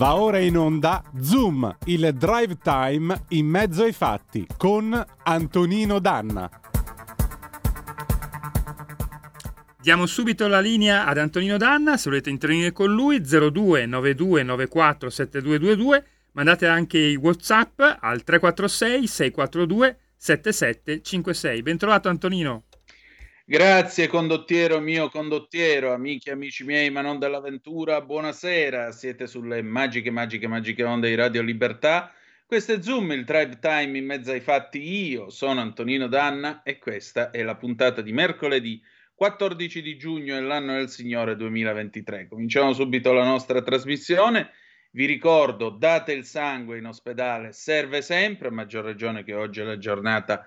Va ora in onda Zoom, il drive time in mezzo ai fatti con Antonino Danna. Diamo subito la linea ad Antonino Danna, se volete intervenire con lui 02 92 94 7222, mandate anche i Whatsapp al 346 642 7756. Bentrovato Antonino. Grazie condottiero mio condottiero, amici e amici miei, ma non dell'avventura, buonasera, siete sulle magiche, magiche, magiche onde di Radio Libertà. Questo è Zoom, il drive time in mezzo ai fatti. Io sono Antonino Danna e questa è la puntata di mercoledì 14 di giugno dell'anno del Signore 2023. Cominciamo subito la nostra trasmissione. Vi ricordo, date il sangue in ospedale, serve sempre, a maggior ragione che oggi è la giornata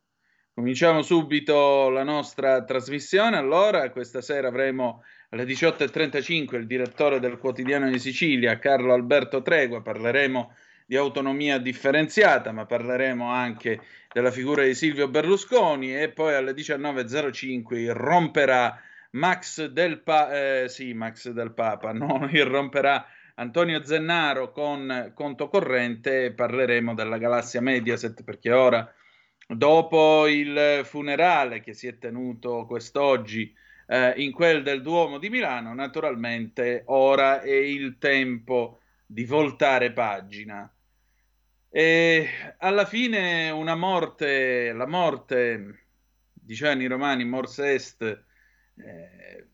Cominciamo subito la nostra trasmissione. Allora, questa sera avremo alle 18.35 il direttore del quotidiano di Sicilia, Carlo Alberto Tregua. Parleremo di autonomia differenziata, ma parleremo anche della figura di Silvio Berlusconi e poi alle 19.05 irromperà Max del, pa- eh, sì, Max del Papa, no, irromperà Antonio Zennaro con conto corrente e parleremo della galassia Mediaset perché ora dopo il funerale che si è tenuto quest'oggi eh, in quel del Duomo di Milano, naturalmente ora è il tempo di voltare pagina. E alla fine una morte, la morte, dicevano i romani, mors est, eh,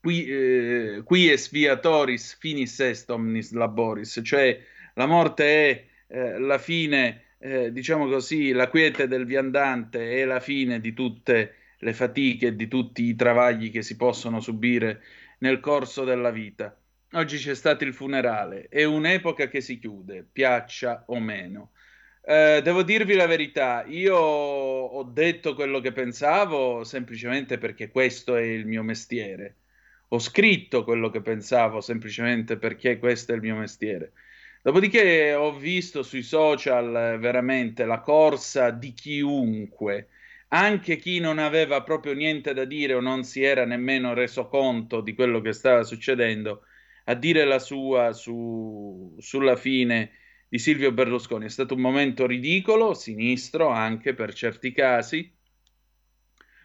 qui, eh, qui esviatoris finis est omnis laboris, cioè la morte è eh, la fine eh, diciamo così, la quiete del viandante è la fine di tutte le fatiche e di tutti i travagli che si possono subire nel corso della vita. Oggi c'è stato il funerale, è un'epoca che si chiude, piaccia o meno. Eh, devo dirvi la verità, io ho detto quello che pensavo semplicemente perché questo è il mio mestiere. Ho scritto quello che pensavo semplicemente perché questo è il mio mestiere. Dopodiché ho visto sui social veramente la corsa di chiunque, anche chi non aveva proprio niente da dire o non si era nemmeno reso conto di quello che stava succedendo, a dire la sua su, sulla fine di Silvio Berlusconi. È stato un momento ridicolo, sinistro anche per certi casi,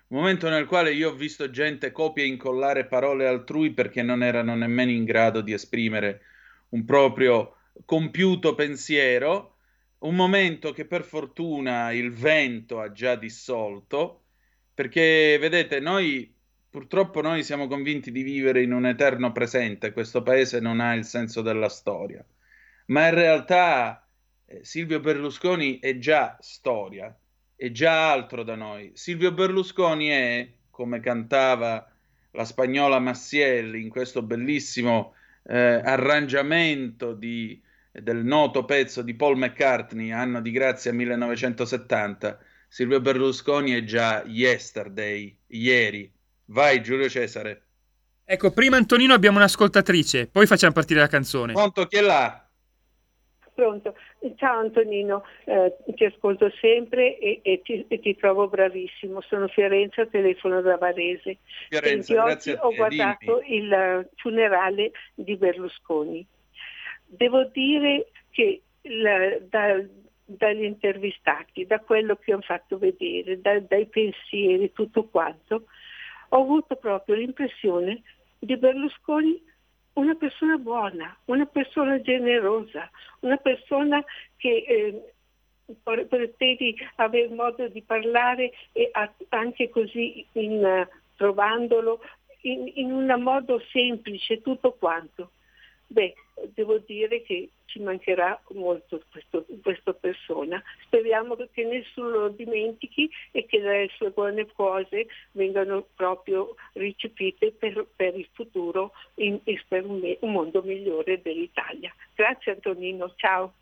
un momento nel quale io ho visto gente copia e incollare parole altrui perché non erano nemmeno in grado di esprimere un proprio compiuto pensiero, un momento che per fortuna il vento ha già dissolto, perché vedete, noi purtroppo noi siamo convinti di vivere in un eterno presente, questo paese non ha il senso della storia, ma in realtà eh, Silvio Berlusconi è già storia, è già altro da noi. Silvio Berlusconi è, come cantava la spagnola Massiel in questo bellissimo eh, arrangiamento di del noto pezzo di Paul McCartney, anno di grazia 1970, Silvio Berlusconi è già yesterday, ieri. Vai Giulio Cesare. Ecco, prima Antonino abbiamo un'ascoltatrice, poi facciamo partire la canzone. Pronto, chi è là? Pronto, ciao Antonino, eh, ti ascolto sempre e, e, ti, e, ti, trovo bravissimo. Sono Fiorenza, telefono da Varese. Fiorenza, Senti, oggi ho guardato dimmi. il funerale di Berlusconi Devo dire che la, da, dagli intervistati, da quello che ho fatto vedere, da, dai pensieri, tutto quanto, ho avuto proprio l'impressione di Berlusconi una persona buona, una persona generosa, una persona che eh, potevi avere modo di parlare e anche così in, trovandolo in, in un modo semplice tutto quanto. Beh, devo dire che ci mancherà molto questo, questo, persona. Speriamo che nessuno lo dimentichi e che le sue buone cose vengano proprio ricepite per, per il futuro in, per un, un mondo migliore dell'Italia. Grazie Antonino, ciao.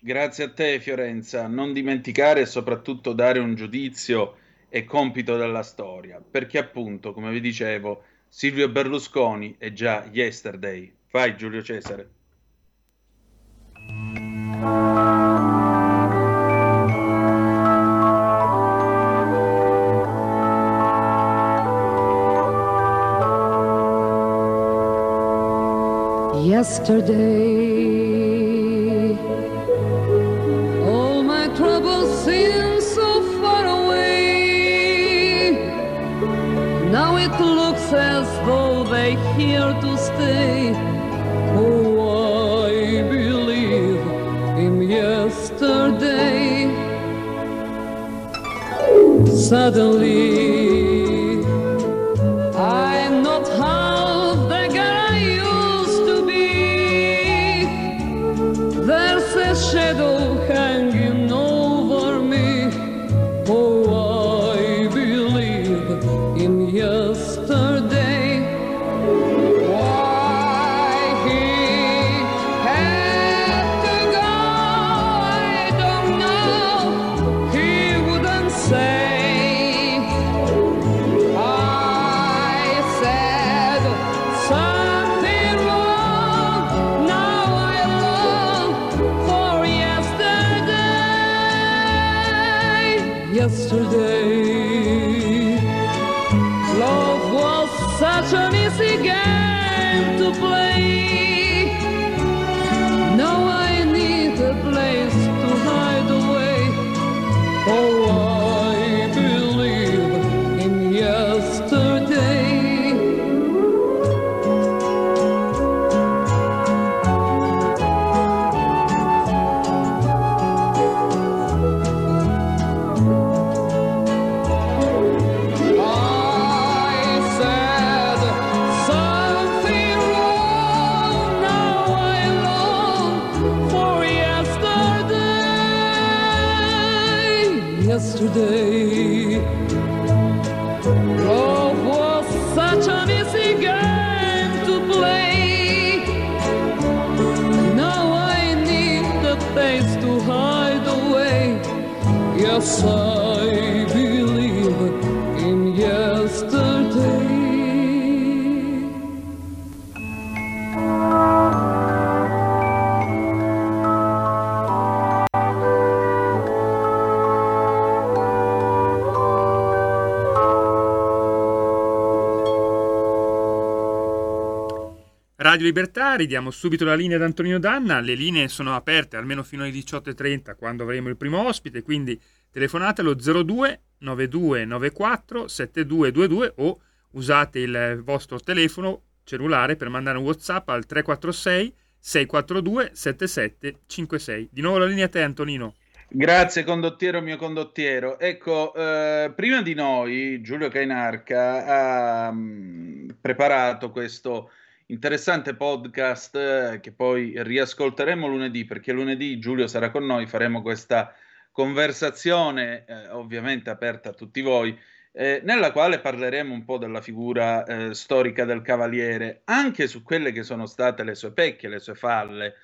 Grazie a te Fiorenza, non dimenticare e soprattutto dare un giudizio è compito della storia, perché appunto, come vi dicevo, Silvio Berlusconi è già yesterday. Vai Giulio Cesare. Yesterday, all my troubles seem so far away. Now it looks as though they're here to Suddenly, yesterday. Love was such an easy game to play. Radio Libertà, ridiamo subito la linea ad Antonino Danna, le linee sono aperte almeno fino alle 18.30 quando avremo il primo ospite, quindi telefonate allo 02 92 94 7222 o usate il vostro telefono cellulare per mandare un Whatsapp al 346 642 7756. Di nuovo la linea a te Antonino. Grazie condottiero mio condottiero. Ecco, eh, prima di noi Giulio Cainarca ha mh, mm, preparato questo interessante podcast eh, che poi riascolteremo lunedì perché lunedì Giulio sarà con noi, faremo questa conversazione eh, ovviamente aperta a tutti voi eh, nella quale parleremo un po' della figura eh, storica del cavaliere, anche su quelle che sono state le sue pecche, le sue falle.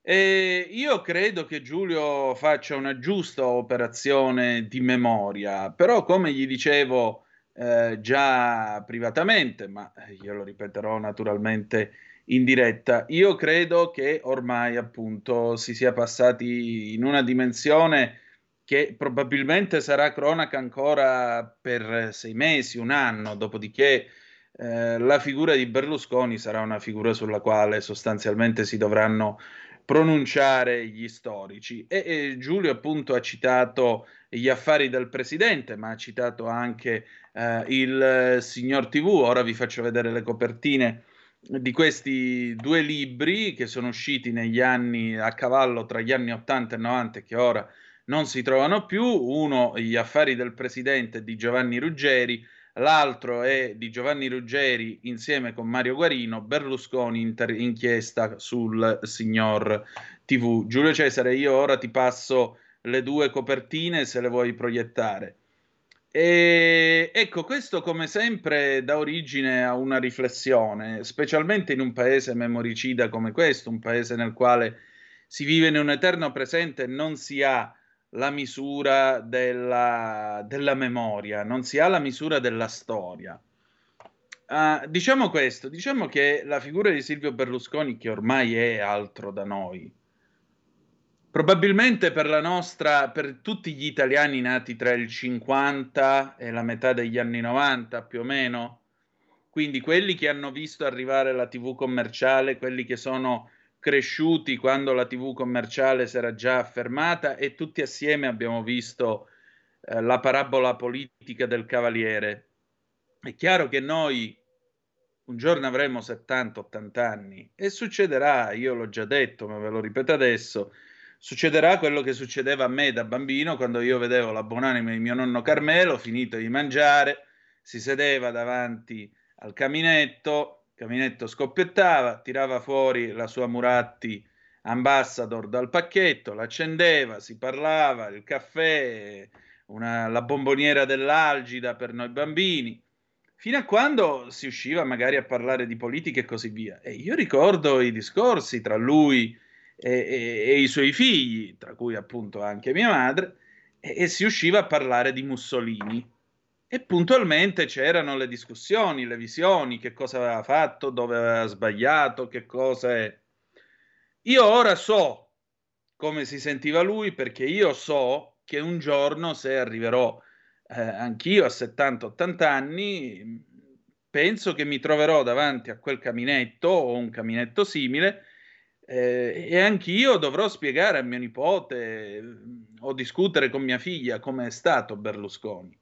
E io credo che Giulio faccia una giusta operazione di memoria, però come gli dicevo eh, già privatamente, ma io lo ripeterò naturalmente in diretta. Io credo che ormai appunto si sia passati in una dimensione che probabilmente sarà cronaca ancora per sei mesi, un anno, dopodiché eh, la figura di Berlusconi sarà una figura sulla quale sostanzialmente si dovranno pronunciare gli storici. E, e Giulio appunto ha citato gli affari del presidente, ma ha citato anche eh, il signor TV. Ora vi faccio vedere le copertine di questi due libri che sono usciti negli anni a cavallo tra gli anni 80 e 90 che ora non si trovano più. Uno, Gli affari del presidente di Giovanni Ruggeri, l'altro è di Giovanni Ruggeri insieme con Mario Guarino, Berlusconi inter- inchiesta sul signor TV. Giulio Cesare, io ora ti passo le due copertine se le vuoi proiettare. E ecco, questo come sempre dà origine a una riflessione, specialmente in un paese memoricida come questo, un paese nel quale si vive in un eterno presente e non si ha la misura della, della memoria, non si ha la misura della storia. Uh, diciamo questo, diciamo che la figura di Silvio Berlusconi, che ormai è altro da noi, probabilmente per la nostra, per tutti gli italiani nati tra il 50 e la metà degli anni 90 più o meno, quindi quelli che hanno visto arrivare la TV commerciale, quelli che sono cresciuti quando la TV commerciale si era già affermata e tutti assieme abbiamo visto eh, la parabola politica del Cavaliere. È chiaro che noi un giorno avremo 70-80 anni e succederà, io l'ho già detto, ma ve lo ripeto adesso, succederà quello che succedeva a me da bambino quando io vedevo la buonanima di mio nonno Carmelo, finito di mangiare, si sedeva davanti al caminetto, Caminetto scoppiettava, tirava fuori la sua Muratti Ambassador dal pacchetto, l'accendeva, si parlava, il caffè, una, la bomboniera dell'algida per noi bambini, fino a quando si usciva magari a parlare di politica e così via. E io ricordo i discorsi tra lui e, e, e i suoi figli, tra cui appunto anche mia madre, e, e si usciva a parlare di Mussolini e puntualmente c'erano le discussioni, le visioni, che cosa aveva fatto, dove aveva sbagliato, che cosa è. Io ora so come si sentiva lui perché io so che un giorno, se arriverò eh, anch'io a 70-80 anni, penso che mi troverò davanti a quel caminetto o un caminetto simile eh, e anch'io dovrò spiegare a mio nipote o discutere con mia figlia come è stato Berlusconi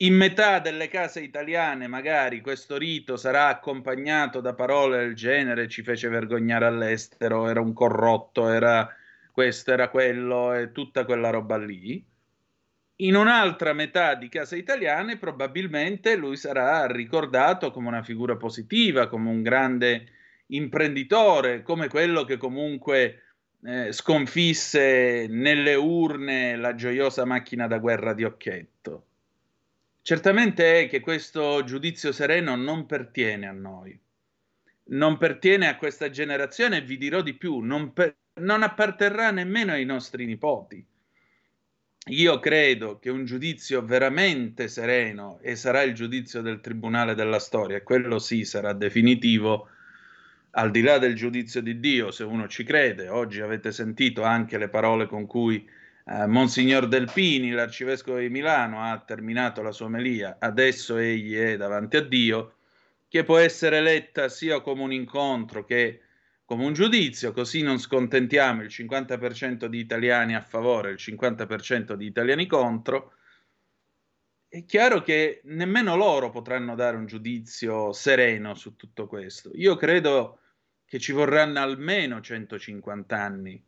in metà delle case italiane magari questo rito sarà accompagnato da parole del genere ci fece vergognare all'estero, era un corrotto, era questo, era quello e tutta quella roba lì. In un'altra metà di case italiane probabilmente lui sarà ricordato come una figura positiva, come un grande imprenditore, come quello che comunque eh, sconfisse nelle urne la gioiosa macchina da guerra di Occhetto. Certamente è che questo giudizio sereno non pertiene a noi, non pertiene a questa generazione e vi dirò di più, non, per, non apparterrà nemmeno ai nostri nipoti. Io credo che un giudizio veramente sereno, e sarà il giudizio del Tribunale della Storia, quello sì sarà definitivo, al di là del giudizio di Dio, se uno ci crede, oggi avete sentito anche le parole con cui eh, Monsignor Delpini, l'arcivescovo di Milano, ha terminato la sua omelia, adesso egli è davanti a Dio, che può essere letta sia come un incontro che come un giudizio, così non scontentiamo il 50% di italiani a favore e il 50% di italiani contro. È chiaro che nemmeno loro potranno dare un giudizio sereno su tutto questo. Io credo che ci vorranno almeno 150 anni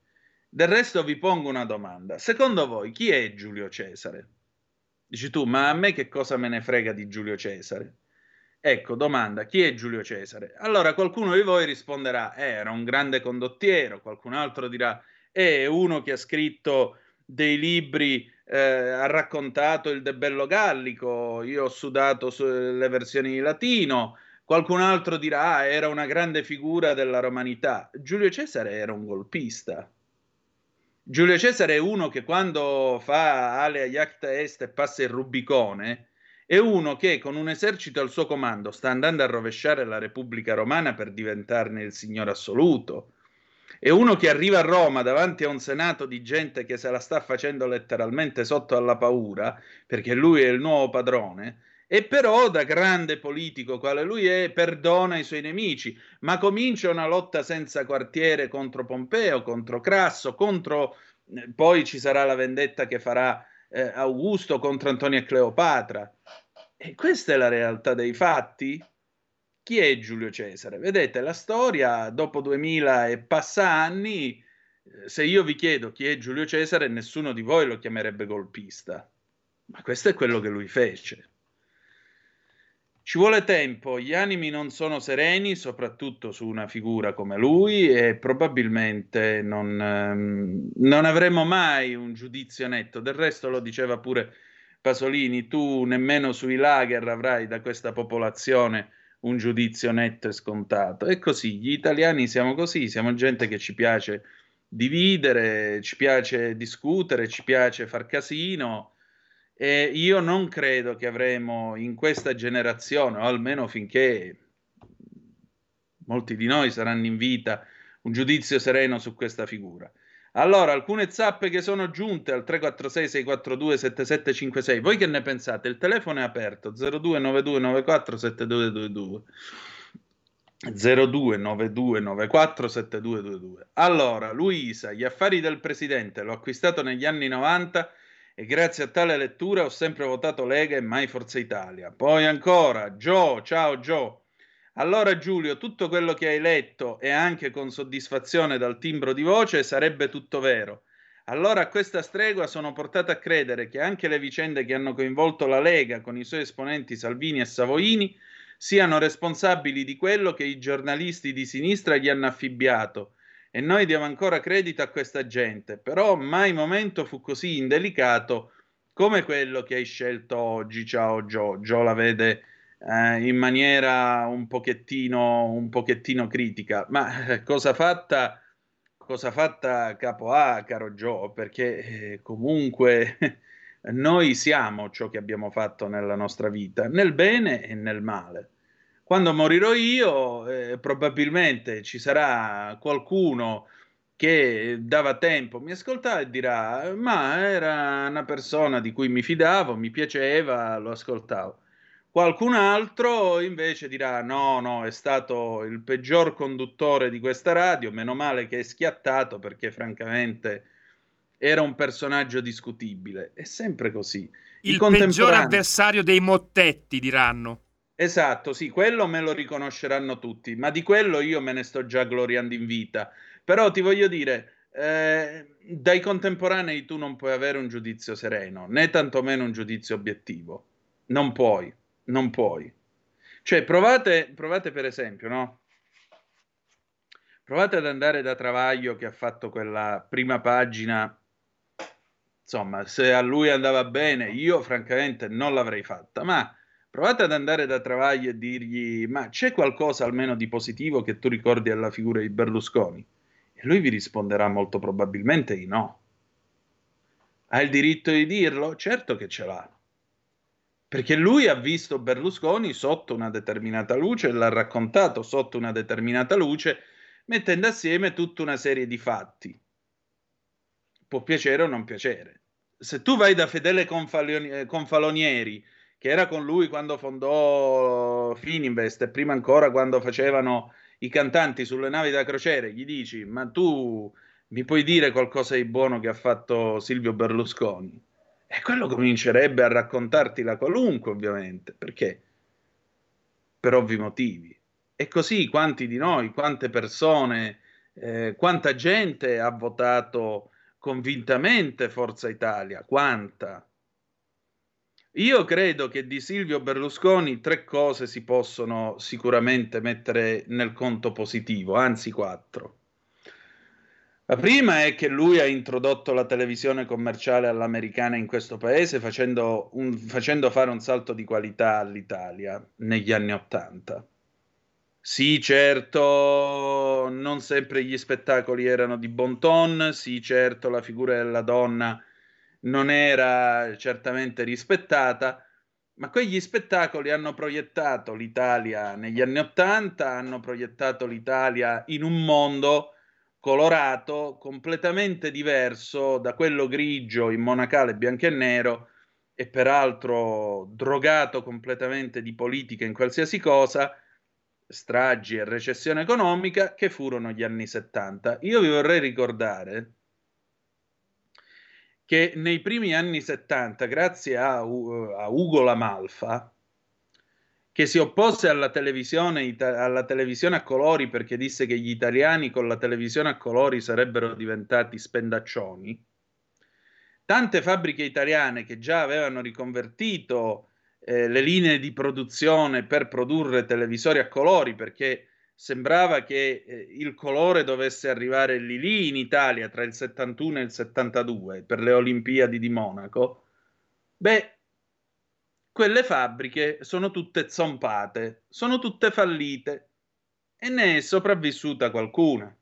del resto vi pongo una domanda. Secondo voi chi è Giulio Cesare? Dici tu, ma a me che cosa me ne frega di Giulio Cesare? Ecco, domanda, chi è Giulio Cesare? Allora qualcuno di voi risponderà, eh, era un grande condottiero, qualcun altro dirà, è uno che ha scritto dei libri, eh, ha raccontato il De Bello Gallico, io ho sudato sulle versioni in latino, qualcun altro dirà, ah, era una grande figura della romanità. Giulio Cesare era un golpista Giulio Cesare è uno che quando fa Alea Iacta Est e passa il Rubicone, è uno che con un esercito al suo comando sta andando a rovesciare la Repubblica Romana per diventarne il signore assoluto. È uno che arriva a Roma davanti a un senato di gente che se la sta facendo letteralmente sotto alla paura, perché lui è il nuovo padrone, e però da grande politico quale lui è, perdona i suoi nemici, ma comincia una lotta senza quartiere contro Pompeo, contro Crasso, contro eh, poi ci sarà la vendetta che farà eh, Augusto contro Antonio e Cleopatra. E questa è la realtà dei fatti. Chi è Giulio Cesare? Vedete, la storia dopo 2000 e passa anni, eh, se io vi chiedo chi è Giulio Cesare, nessuno di voi lo chiamerebbe golpista. Ma questo è quello che lui fece. Ci vuole tempo, gli animi non sono sereni, soprattutto su una figura come lui, e probabilmente non, ehm, non avremo mai un giudizio netto. Del resto lo diceva pure Pasolini, tu nemmeno sui lager avrai da questa popolazione un giudizio netto e scontato. E così, gli italiani siamo così, siamo gente che ci piace dividere, ci piace discutere, ci piace far casino e io non credo che avremo in questa generazione, o almeno finché molti di noi saranno in vita, un giudizio sereno su questa figura. Allora, alcune zappe che sono giunte al 346-642-7756, voi che ne pensate? Il telefono è aperto 0292947222. 0292947222. Allora, Luisa, gli affari del presidente l'ho acquistato negli anni 90 e grazie a tale lettura ho sempre votato Lega e mai Forza Italia. Poi ancora, Gio, ciao Gio. Allora Giulio, tutto quello che hai letto e anche con soddisfazione dal timbro di voce sarebbe tutto vero. Allora a questa stregua sono portato a credere che anche le vicende che hanno coinvolto la Lega con i suoi esponenti Salvini e Savoini siano responsabili di quello che i giornalisti di sinistra gli hanno affibbiato e noi diamo ancora credito a questa gente, però mai momento fu così indelicato come quello che hai scelto oggi. Ciao Gio, Gio la vede eh, in maniera un pochettino, un pochettino critica, ma eh, cosa fatta, cosa fatta capo A, caro Gio, perché eh, comunque noi siamo ciò che abbiamo fatto nella nostra vita, nel bene e nel male quando morirò io, eh, probabilmente ci sarà qualcuno che dava tempo, mi ascoltava e dirà: Ma era una persona di cui mi fidavo, mi piaceva, lo ascoltavo. Qualcun altro invece dirà: No, no, è stato il peggior conduttore di questa radio. Meno male che è schiattato perché, francamente, era un personaggio discutibile. È sempre così. Il peggior avversario dei mottetti, diranno. Esatto, sì, quello me lo riconosceranno tutti, ma di quello io me ne sto già gloriando in vita. Però ti voglio dire, eh, dai contemporanei tu non puoi avere un giudizio sereno, né tantomeno un giudizio obiettivo. Non puoi, non puoi. Cioè, provate, provate per esempio, no? Provate ad andare da Travaglio che ha fatto quella prima pagina. Insomma, se a lui andava bene, io francamente non l'avrei fatta, ma Provate ad andare da Travaglio e dirgli: Ma c'è qualcosa almeno di positivo che tu ricordi alla figura di Berlusconi? E lui vi risponderà molto probabilmente di no. Ha il diritto di dirlo? Certo che ce l'ha. Perché lui ha visto Berlusconi sotto una determinata luce e l'ha raccontato sotto una determinata luce, mettendo assieme tutta una serie di fatti. Può piacere o non piacere. Se tu vai da Fedele Confalonieri che era con lui quando fondò Fininvest e prima ancora quando facevano i cantanti sulle navi da crociere, gli dici, ma tu mi puoi dire qualcosa di buono che ha fatto Silvio Berlusconi? E quello comincerebbe a raccontarti la qualunque, ovviamente, perché? Per ovvi motivi. E così quanti di noi, quante persone, eh, quanta gente ha votato convintamente Forza Italia, quanta? Io credo che di Silvio Berlusconi tre cose si possono sicuramente mettere nel conto positivo, anzi quattro. La prima è che lui ha introdotto la televisione commerciale all'americana in questo paese facendo, un, facendo fare un salto di qualità all'Italia negli anni Ottanta. Sì, certo, non sempre gli spettacoli erano di bon ton, sì, certo, la figura della donna non era certamente rispettata, ma quegli spettacoli hanno proiettato l'Italia negli anni Ottanta, hanno proiettato l'Italia in un mondo colorato completamente diverso da quello grigio, immonacale, bianco e nero e peraltro drogato completamente di politica in qualsiasi cosa, stragi e recessione economica che furono gli anni 70. Io vi vorrei ricordare che nei primi anni 70, grazie a, a Ugo Lamalfa, che si oppose alla televisione, alla televisione a colori perché disse che gli italiani con la televisione a colori sarebbero diventati spendaccioni, tante fabbriche italiane che già avevano riconvertito eh, le linee di produzione per produrre televisori a colori perché sembrava che eh, il colore dovesse arrivare lì lì in Italia tra il 71 e il 72 per le Olimpiadi di Monaco. Beh, quelle fabbriche sono tutte zompate, sono tutte fallite e ne è sopravvissuta qualcuna.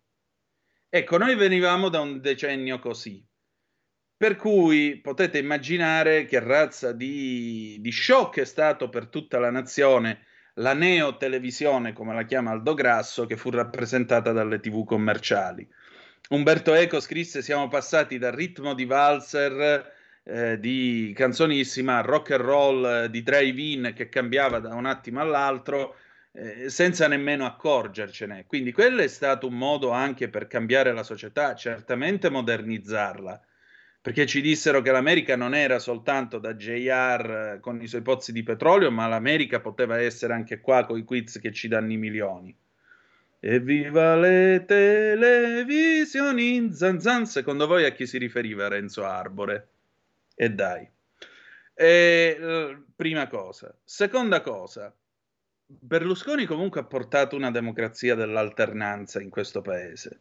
Ecco, noi venivamo da un decennio così. Per cui potete immaginare che razza di, di shock è stato per tutta la nazione la neotelevisione, come la chiama Aldo Grasso, che fu rappresentata dalle tv commerciali. Umberto Eco scrisse: Siamo passati dal ritmo di valzer eh, di canzonissima rock and roll eh, di drive-in che cambiava da un attimo all'altro eh, senza nemmeno accorgercene. Quindi quello è stato un modo anche per cambiare la società, certamente modernizzarla perché ci dissero che l'America non era soltanto da JR eh, con i suoi pozzi di petrolio, ma l'America poteva essere anche qua con i quiz che ci danno i milioni. Evviva le televisioni, zan zan, secondo voi a chi si riferiva Renzo Arbore? E dai. E, prima cosa. Seconda cosa, Berlusconi comunque ha portato una democrazia dell'alternanza in questo paese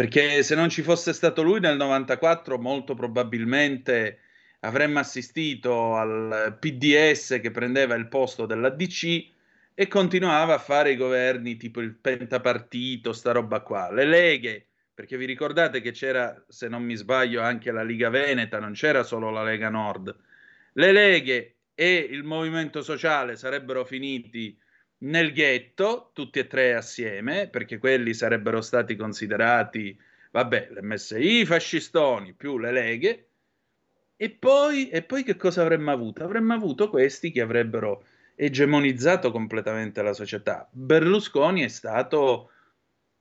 perché se non ci fosse stato lui nel 94 molto probabilmente avremmo assistito al PDS che prendeva il posto della DC e continuava a fare i governi tipo il pentapartito, sta roba qua, le leghe, perché vi ricordate che c'era, se non mi sbaglio, anche la Liga Veneta, non c'era solo la Lega Nord. Le leghe e il movimento sociale sarebbero finiti nel ghetto, tutti e tre assieme, perché quelli sarebbero stati considerati, vabbè, l'MSI, fascistoni più le leghe, e poi, e poi che cosa avremmo avuto? Avremmo avuto questi che avrebbero egemonizzato completamente la società. Berlusconi è stato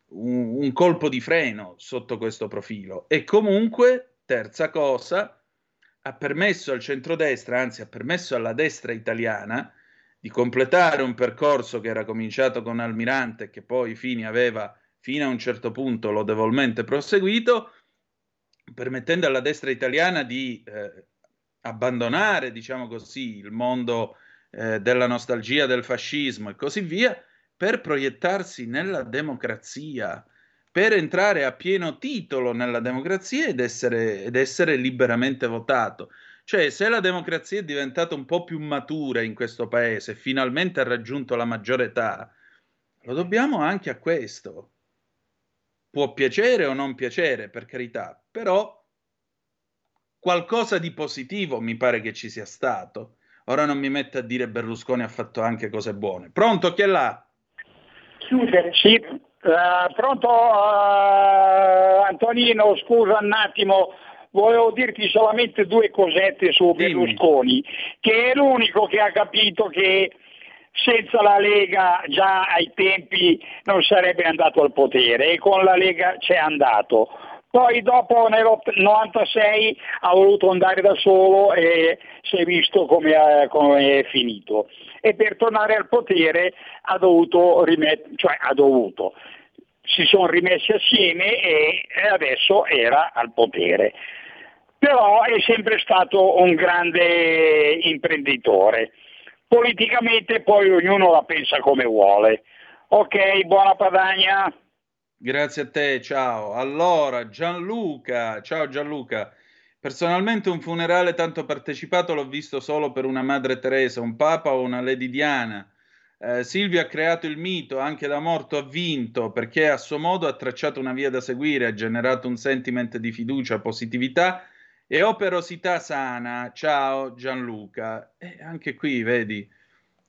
un, un colpo di freno sotto questo profilo e comunque, terza cosa, ha permesso al centrodestra, anzi ha permesso alla destra italiana, di completare un percorso che era cominciato con Almirante e che poi Fini aveva fino a un certo punto lodevolmente proseguito, permettendo alla destra italiana di eh, abbandonare, diciamo così, il mondo eh, della nostalgia del fascismo e così via, per proiettarsi nella democrazia, per entrare a pieno titolo nella democrazia ed essere, ed essere liberamente votato. Cioè, se la democrazia è diventata un po' più matura in questo paese, finalmente ha raggiunto la maggiore età, lo dobbiamo anche a questo. Può piacere o non piacere, per carità, però qualcosa di positivo mi pare che ci sia stato. Ora non mi metto a dire Berlusconi ha fatto anche cose buone. Pronto, chi è là? Chiudere, sì. Uh, pronto uh, Antonino, scusa un attimo, volevo dirti solamente due cosette su Berlusconi, che è l'unico che ha capito che senza la Lega già ai tempi non sarebbe andato al potere e con la Lega c'è andato. Poi dopo nel 96 ha voluto andare da solo e si è visto come, è finito. E per tornare al potere ha dovuto, rimet- cioè ha dovuto, si sono rimessi assieme e adesso era al potere però è sempre stato un grande imprenditore. Politicamente poi ognuno la pensa come vuole. Ok, buona Padagna. Grazie a te, ciao. Allora, Gianluca, ciao Gianluca. Personalmente un funerale tanto partecipato l'ho visto solo per una Madre Teresa, un Papa o una Lady Diana. Eh, Silvio ha creato il mito, anche da morto ha vinto, perché a suo modo ha tracciato una via da seguire, ha generato un sentiment di fiducia, positività e operosità sana, ciao Gianluca. E anche qui, vedi,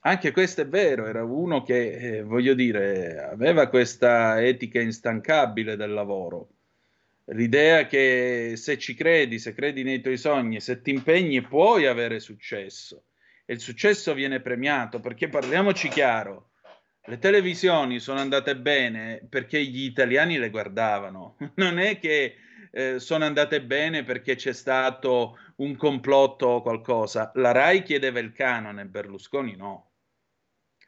anche questo è vero, era uno che, eh, voglio dire, aveva questa etica instancabile del lavoro. L'idea che se ci credi, se credi nei tuoi sogni, se ti impegni, puoi avere successo. E il successo viene premiato, perché parliamoci chiaro, le televisioni sono andate bene perché gli italiani le guardavano. Non è che eh, sono andate bene perché c'è stato un complotto o qualcosa. La RAI chiedeva il canone, Berlusconi no.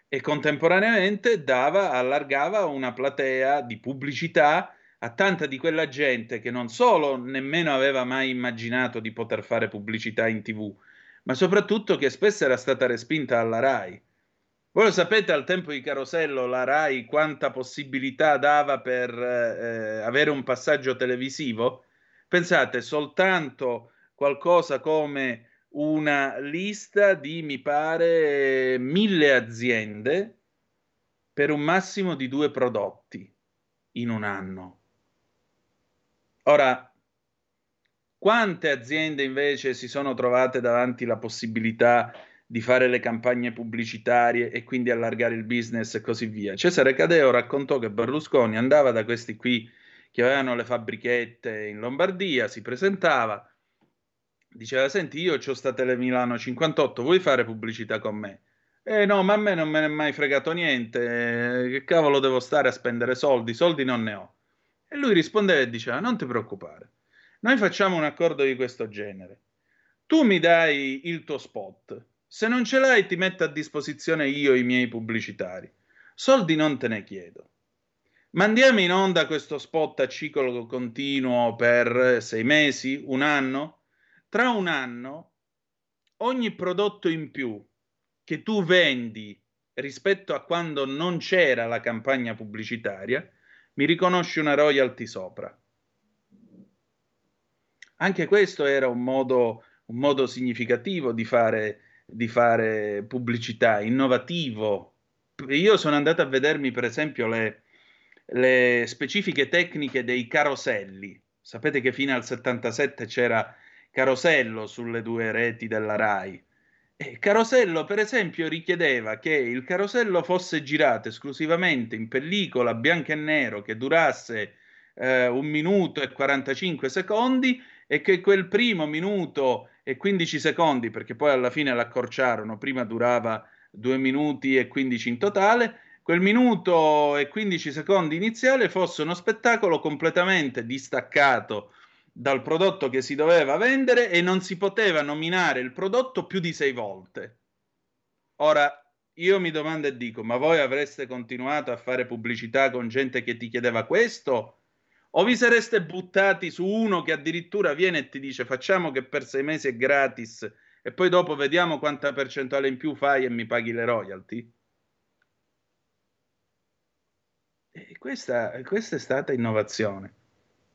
E contemporaneamente dava, allargava una platea di pubblicità a tanta di quella gente che non solo nemmeno aveva mai immaginato di poter fare pubblicità in tv, ma soprattutto che spesso era stata respinta alla RAI. Voi lo sapete, al tempo di Carosello la RAI quanta possibilità dava per eh, avere un passaggio televisivo? Pensate, soltanto qualcosa come una lista di, mi pare, mille aziende per un massimo di due prodotti in un anno. Ora, quante aziende invece si sono trovate davanti la possibilità di fare le campagne pubblicitarie e quindi allargare il business e così via? Cesare Cadeo raccontò che Berlusconi andava da questi qui che avevano le fabbrichette in Lombardia, si presentava, diceva: Senti, io ho sta Milano 58, vuoi fare pubblicità con me? Eh no, ma a me non me ne è mai fregato niente. Che cavolo devo stare a spendere soldi? Soldi non ne ho. E lui rispondeva e diceva: Non ti preoccupare, noi facciamo un accordo di questo genere. Tu mi dai il tuo spot, se non ce l'hai ti metto a disposizione io i miei pubblicitari. Soldi non te ne chiedo. Mandiamo in onda questo spot a ciclo continuo per sei mesi, un anno? Tra un anno, ogni prodotto in più che tu vendi rispetto a quando non c'era la campagna pubblicitaria, mi riconosci una royalty sopra. Anche questo era un modo, un modo significativo di fare, di fare pubblicità, innovativo. Io sono andato a vedermi, per esempio, le, le specifiche tecniche dei caroselli. Sapete che fino al 77 c'era carosello sulle due reti della RAI eh, Carosello, per esempio, richiedeva che il carosello fosse girato esclusivamente in pellicola bianco e nero che durasse eh, un minuto e 45 secondi e che quel primo minuto e 15 secondi, perché poi alla fine l'accorciarono, prima durava 2 minuti e 15 in totale, quel minuto e 15 secondi iniziale fosse uno spettacolo completamente distaccato dal prodotto che si doveva vendere e non si poteva nominare il prodotto più di sei volte. Ora, io mi domando e dico, ma voi avreste continuato a fare pubblicità con gente che ti chiedeva questo? O vi sareste buttati su uno che addirittura viene e ti dice facciamo che per sei mesi è gratis e poi dopo vediamo quanta percentuale in più fai e mi paghi le royalty? Questa, questa è stata innovazione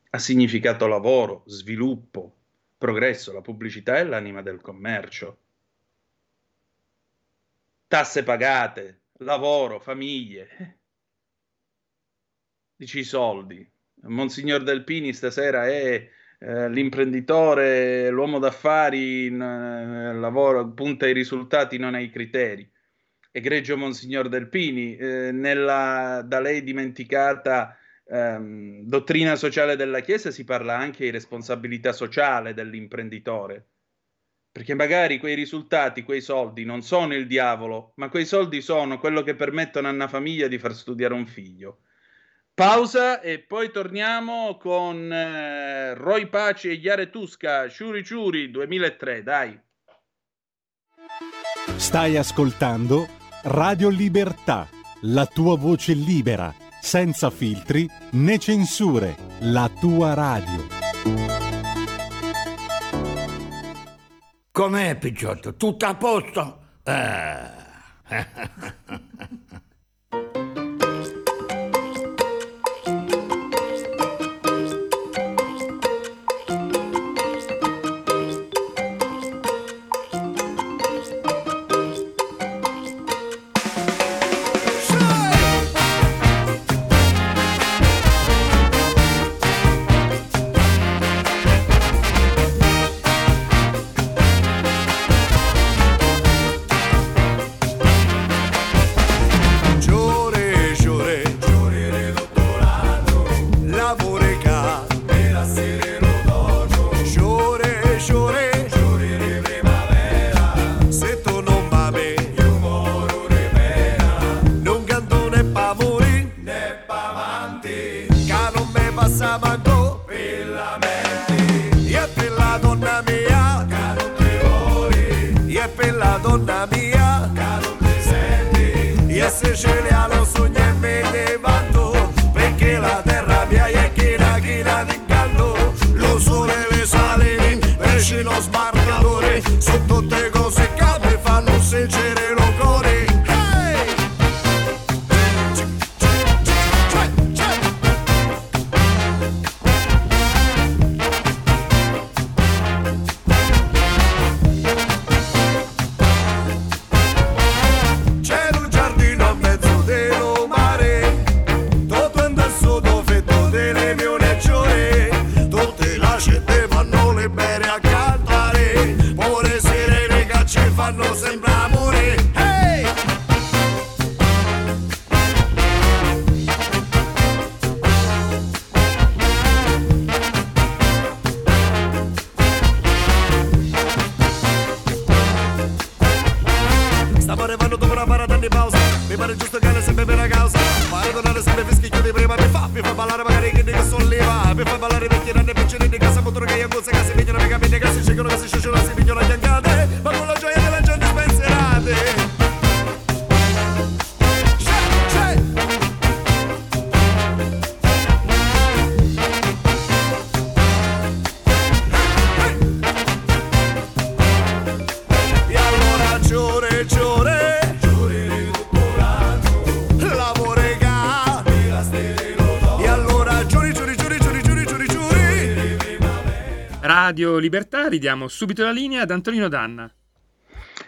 ha significato lavoro, sviluppo, progresso. La pubblicità è l'anima del commercio. Tasse pagate, lavoro, famiglie. Dici i soldi. Monsignor Delpini stasera è eh, l'imprenditore, l'uomo d'affari, eh, lavoro, punta ai risultati, non ai criteri. Egregio Monsignor Delpini, eh, nella da lei dimenticata ehm, dottrina sociale della Chiesa si parla anche di responsabilità sociale dell'imprenditore. Perché magari quei risultati, quei soldi non sono il diavolo, ma quei soldi sono quello che permettono a una famiglia di far studiare un figlio. Pausa e poi torniamo con eh, Roy Paci e Chiare Tusca, Ciuri Ciuri 2003, dai. Stai ascoltando Radio Libertà, la tua voce libera senza filtri né censure, la tua radio. Com'è, Picciotto? Tutto a posto? Eh. Radio Libertà ridiamo subito la linea ad Antonino Danna.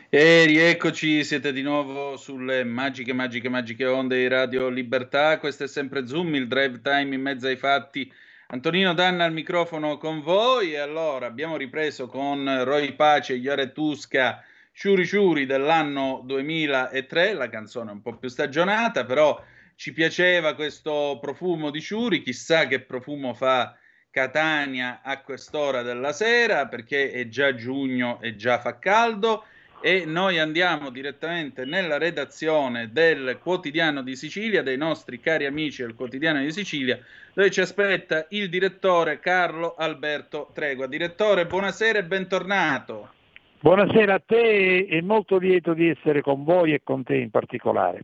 E rieccoci, siete di nuovo sulle magiche, magiche, magiche onde di Radio Libertà. Questo è sempre Zoom, il drive time in mezzo ai fatti. Antonino Danna al microfono con voi. E allora abbiamo ripreso con Roy Pace, Iore Tusca, Ciuri Ciuri dell'anno 2003. La canzone è un po' più stagionata, però ci piaceva questo profumo di Ciuri. Chissà che profumo fa Catania a quest'ora della sera perché è già giugno e già fa caldo e noi andiamo direttamente nella redazione del quotidiano di Sicilia, dei nostri cari amici del quotidiano di Sicilia, dove ci aspetta il direttore Carlo Alberto Tregua. Direttore, buonasera e bentornato. Buonasera a te e molto lieto di essere con voi e con te in particolare.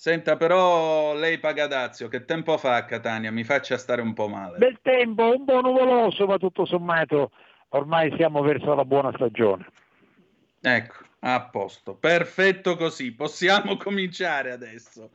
Senta, però lei paga Dazio, che tempo fa a Catania? Mi faccia stare un po' male. Bel tempo, un po' nuvoloso, ma tutto sommato ormai siamo verso la buona stagione. Ecco, a posto, perfetto così, possiamo cominciare adesso.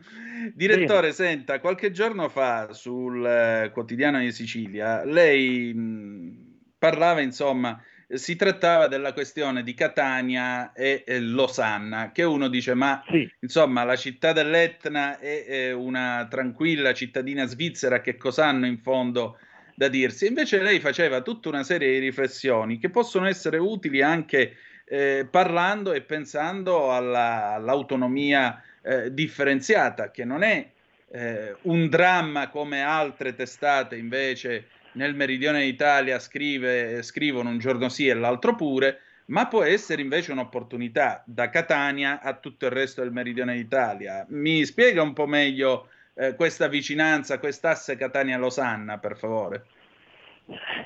Direttore, Bene. senta, qualche giorno fa sul eh, quotidiano di Sicilia lei mh, parlava insomma si trattava della questione di Catania e, e Losanna, che uno dice ma sì. insomma la città dell'Etna è, è, una tranquilla cittadina svizzera, che cosa hanno in fondo da dirsi? Invece lei faceva tutta una serie di riflessioni che possono essere utili anche eh, parlando e pensando alla, all'autonomia eh, differenziata, che non è eh, un dramma come altre testate invece nel meridione d'Italia scrive, scrivono un giorno sì e l'altro pure, ma può essere invece un'opportunità da Catania a tutto il resto del meridione d'Italia. Mi spiega un po' meglio eh, questa vicinanza, quest'asse Catania-Losanna, per favore?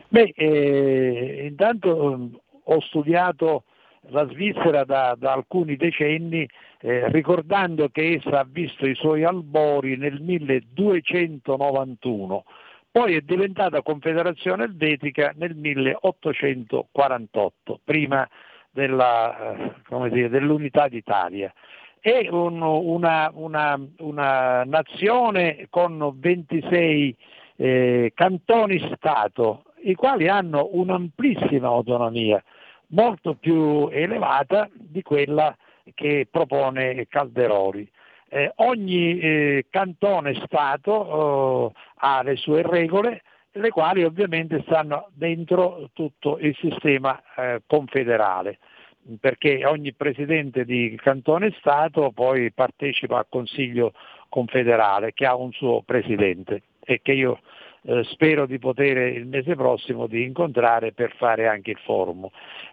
Beh, eh, intanto eh, ho studiato la Svizzera da, da alcuni decenni, eh, ricordando che essa ha visto i suoi albori nel 1291 poi è diventata Confederazione Elvetica nel 1848, prima della, eh, dire, dell'unità d'Italia. È un, una, una, una, nazione con 26 eh, cantoni-Stato, i quali hanno un'amplissima autonomia, molto più elevata di quella che propone Calderoli. Eh, ogni eh, cantone Stato eh, ha le sue regole, le quali ovviamente stanno dentro tutto il sistema eh, confederale, perché ogni presidente di cantone Stato poi partecipa al Consiglio confederale che ha un suo presidente e che io eh, spero di poter il mese prossimo di incontrare per fare anche il forum.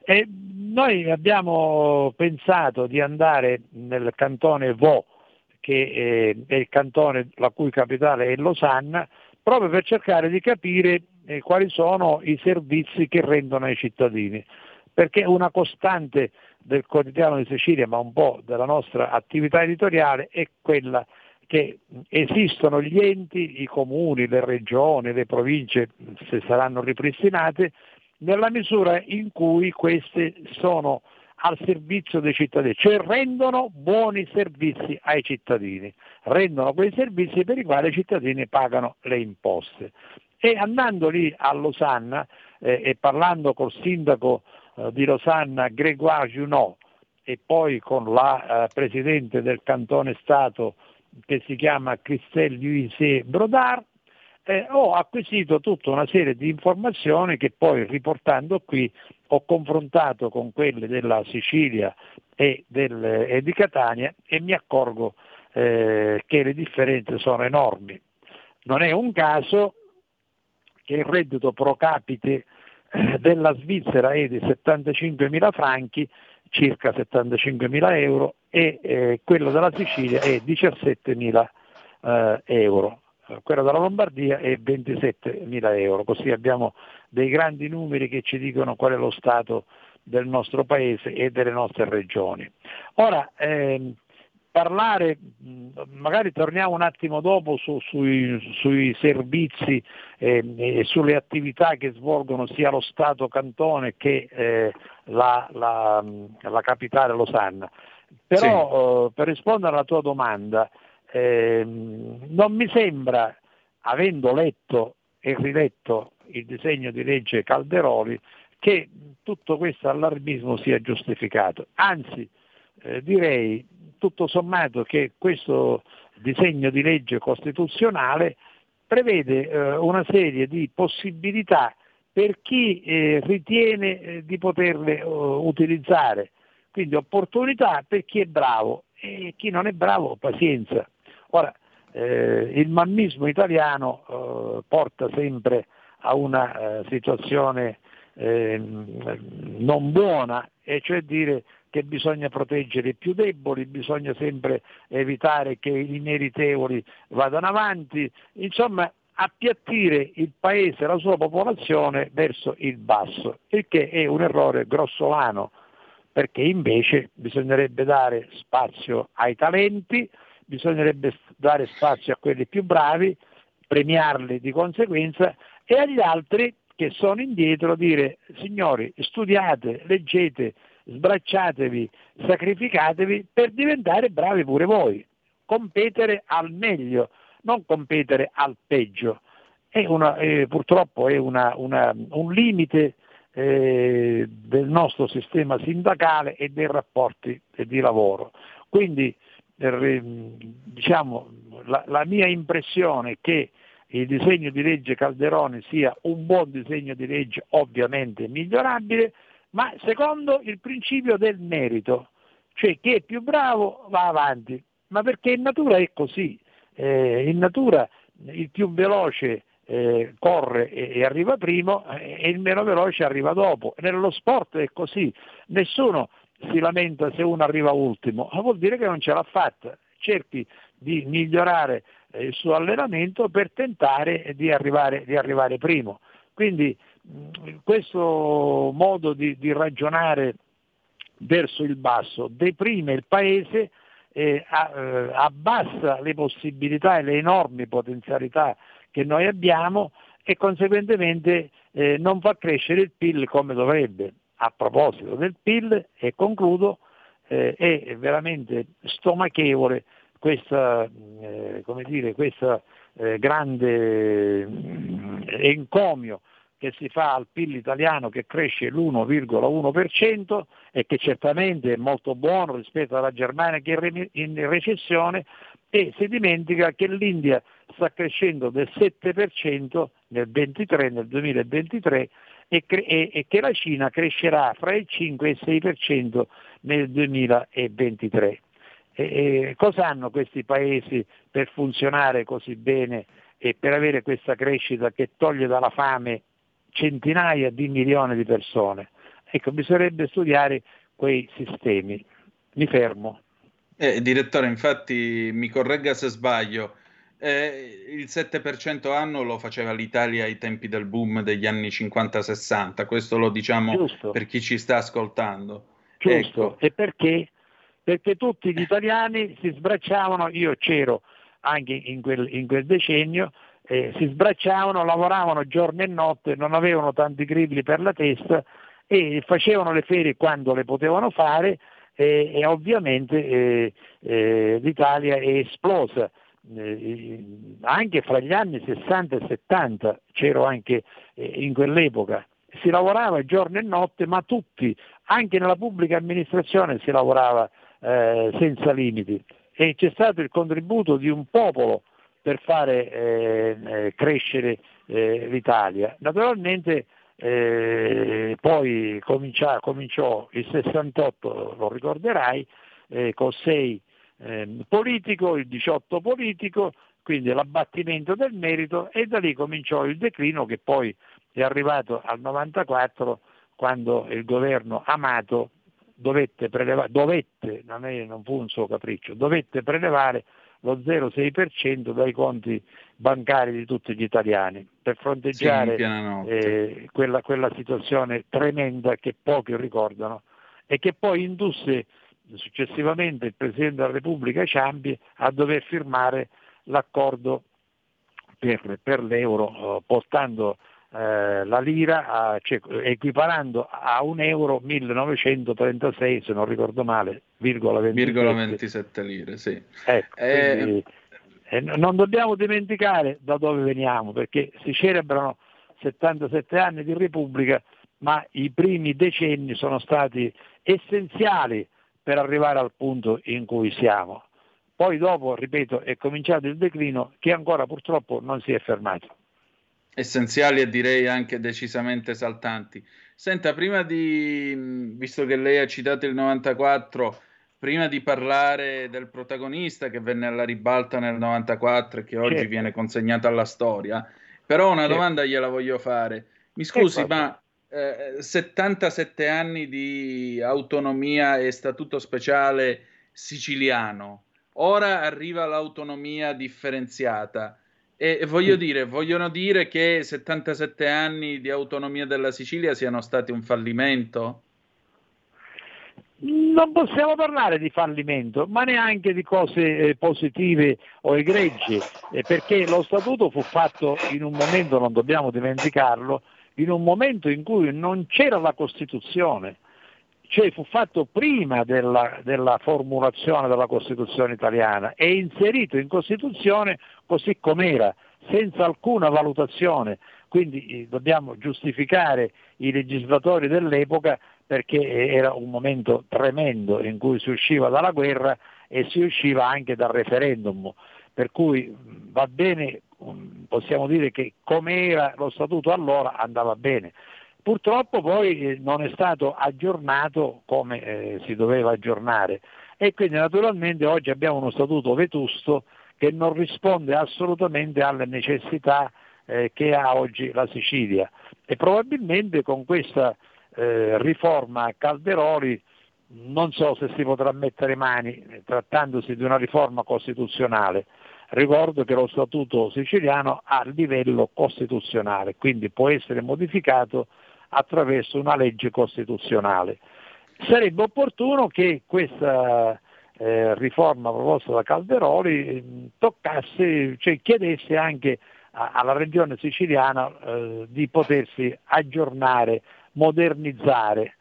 E noi abbiamo pensato di andare nel cantone Vo, che eh, è il cantone la cui capitale è Losanna, proprio per cercare di capire eh, quali sono i servizi che rendono ai cittadini, perché una costante del quotidiano di Sicilia, ma un po' della nostra attività editoriale, è quella che esistono gli enti, i comuni, le regioni, le province, se saranno ripristinate, nella misura in cui queste sono al servizio dei cittadini, cioè rendono buoni servizi ai cittadini, rendono quei servizi per i quali i cittadini pagano le imposte. E andando lì a Losanna eh, e parlando col sindaco eh, di Losanna Grégoire Junot e poi con la eh, presidente del cantone Stato che si chiama Christelle Louise Brodard, eh, ho acquisito tutta una serie di informazioni che poi riportando qui ho confrontato con quelle della Sicilia e, del, e di Catania e mi accorgo eh, che le differenze sono enormi. Non è un caso che il reddito pro capite eh, della Svizzera è di 75 mila franchi, circa 75 mila euro e eh, quello della Sicilia è 17 mila eh, euro, quello della Lombardia è 27 mila euro, così abbiamo dei grandi numeri che ci dicono qual è lo stato del nostro paese e delle nostre regioni. Ora, ehm, parlare, magari torniamo un attimo dopo su, sui, sui, servizi eh, e sulle attività che svolgono sia lo Stato Cantone che eh, la, la, la, capitale Losanna. Però sì. eh, per rispondere alla tua domanda, ehm, non mi sembra, avendo letto e riletto il disegno di legge Calderoli, che tutto questo allarmismo sia giustificato. Anzi, eh, direi tutto sommato che questo disegno di legge costituzionale prevede eh, una serie di possibilità per chi eh, ritiene eh, di poterle uh, utilizzare, quindi opportunità per chi è bravo e chi non è bravo pazienza. Ora, eh, il mammismo italiano eh, porta sempre a una situazione ehm, non buona, e cioè dire che bisogna proteggere i più deboli, bisogna sempre evitare che i meritevoli vadano avanti, insomma appiattire il paese la sua popolazione verso il basso, il che è un errore grossolano, perché invece bisognerebbe dare spazio ai talenti, bisognerebbe dare spazio a quelli più bravi, premiarli di conseguenza e agli altri che sono indietro dire signori studiate, leggete, sbracciatevi, sacrificatevi per diventare bravi pure voi, competere al meglio, non competere al peggio. È una, eh, purtroppo è una, una, un limite eh, del nostro sistema sindacale e dei rapporti di lavoro. Quindi diciamo, la, la mia impressione è che il disegno di legge Calderoni sia un buon disegno di legge ovviamente migliorabile, ma secondo il principio del merito, cioè chi è più bravo va avanti, ma perché in natura è così, eh, in natura il più veloce eh, corre e, e, arriva primo eh, e il meno veloce arriva dopo. Nello sport è così, nessuno si lamenta se uno arriva ultimo, ma vuol dire che non ce l'ha fatta, cerchi di migliorare eh, il suo allenamento per tentare di arrivare, di arrivare primo. Quindi questo modo di, di, ragionare verso il basso deprime il paese, eh, abbassa le possibilità e le enormi potenzialità che noi abbiamo e conseguentemente eh, non fa crescere il PIL come dovrebbe. A proposito del PIL, e concludo, eh, è veramente stomachevole questa, eh, dire, questa eh, grande mm, encomio che si fa al PIL italiano che cresce l'1,1% e che certamente è molto buono rispetto alla Germania che è in recessione e si dimentica che l'India sta crescendo del 7% nel, 23, nel 2023 e, cre- e, che la Cina crescerà fra il 5 e il 6% nel 2023. E, e cosa hanno questi paesi per funzionare così bene e per avere questa crescita che toglie dalla fame centinaia di milioni di persone. Ecco, bisognerebbe studiare quei sistemi. Mi fermo. Eh, direttore, infatti mi corregga se sbaglio, eh, il 7% anno lo faceva l'Italia ai tempi del boom degli anni 50-60, questo lo diciamo Giusto. per chi ci sta ascoltando. Giusto, ecco. e perché? Perché tutti gli italiani si sbracciavano, io c'ero anche in quel, in quel decennio, eh, si sbracciavano, lavoravano giorno e notte, non avevano tanti gribli per la testa e facevano le ferie quando le potevano fare eh, e ovviamente eh, eh l'Italia è esplosa. Eh, anche fra gli anni 60 e 70 c'ero anche eh, in quell'epoca. Si lavorava giorno e notte, ma tutti, anche nella pubblica amministrazione si lavorava senza limiti e c'è stato il contributo di un popolo per fare eh, eh, crescere eh, l'Italia. Naturalmente eh, poi comincia, cominciò il 68, lo ricorderai, eh, con 6 ehm, politico, il 18 politico, quindi l'abbattimento del merito e da lì cominciò il declino che poi è arrivato al 94 quando il governo Amato dovette prelevare, dovette, non, è, non fu un suo capriccio, dovette prelevare lo 0,6% dai conti bancari di tutti gli italiani per fronteggiare sì, eh, quella, quella situazione tremenda che pochi ricordano e che poi indusse successivamente il Presidente della Repubblica Ciampi a dover firmare l'accordo per, per l'euro, eh, portando eh, la lira, a, cioè, equiparando a un euro 1936, se non ricordo male, virgola 27, 27 lire. Sì. Ecco, eh... quindi, eh, non dobbiamo dimenticare da dove veniamo, perché si celebrano 77 anni di Repubblica, ma i primi decenni sono stati essenziali per arrivare al punto in cui siamo. Poi dopo, ripeto, è cominciato il declino che ancora purtroppo non si è fermato. Essenziali e direi anche decisamente saltanti. Senta, prima di, visto che lei ha citato il 94, prima di parlare del protagonista che venne alla ribalta nel 94 e che oggi certo. viene consegnato alla storia, però una certo. domanda gliela voglio fare. Mi scusi, ma eh, 77 anni di autonomia e statuto speciale siciliano, ora arriva l'autonomia differenziata. E voglio dire, vogliono dire che 77 anni di autonomia della Sicilia siano stati un fallimento? Non possiamo parlare di fallimento, ma neanche di cose eh, positive o egregie, eh, perché lo statuto fu fatto in un momento, non dobbiamo dimenticarlo, in un momento in cui non c'era la Costituzione, cioè fu fatto prima della, della, formulazione della Costituzione italiana e inserito in Costituzione così com'era, senza alcuna valutazione. Quindi eh, dobbiamo giustificare i legislatori dell'epoca perché era un momento tremendo in cui si usciva dalla guerra e si usciva anche dal referendum. Per cui va bene, possiamo dire che come era lo statuto allora andava bene. Purtroppo poi eh, non è stato aggiornato come eh, si doveva aggiornare e quindi naturalmente oggi abbiamo uno statuto vetusto che non risponde assolutamente alle necessità eh, che ha oggi la Sicilia e probabilmente con questa eh, riforma Calderoli non so se si potrà mettere mani eh, trattandosi di una riforma costituzionale. Ricordo che lo statuto siciliano ha livello costituzionale, quindi può essere modificato attraverso una legge costituzionale. Sarebbe opportuno che questa eh, riforma proposta da Calderoli eh, toccasse, cioè chiedesse anche a, alla regione siciliana eh, di potersi aggiornare, modernizzare,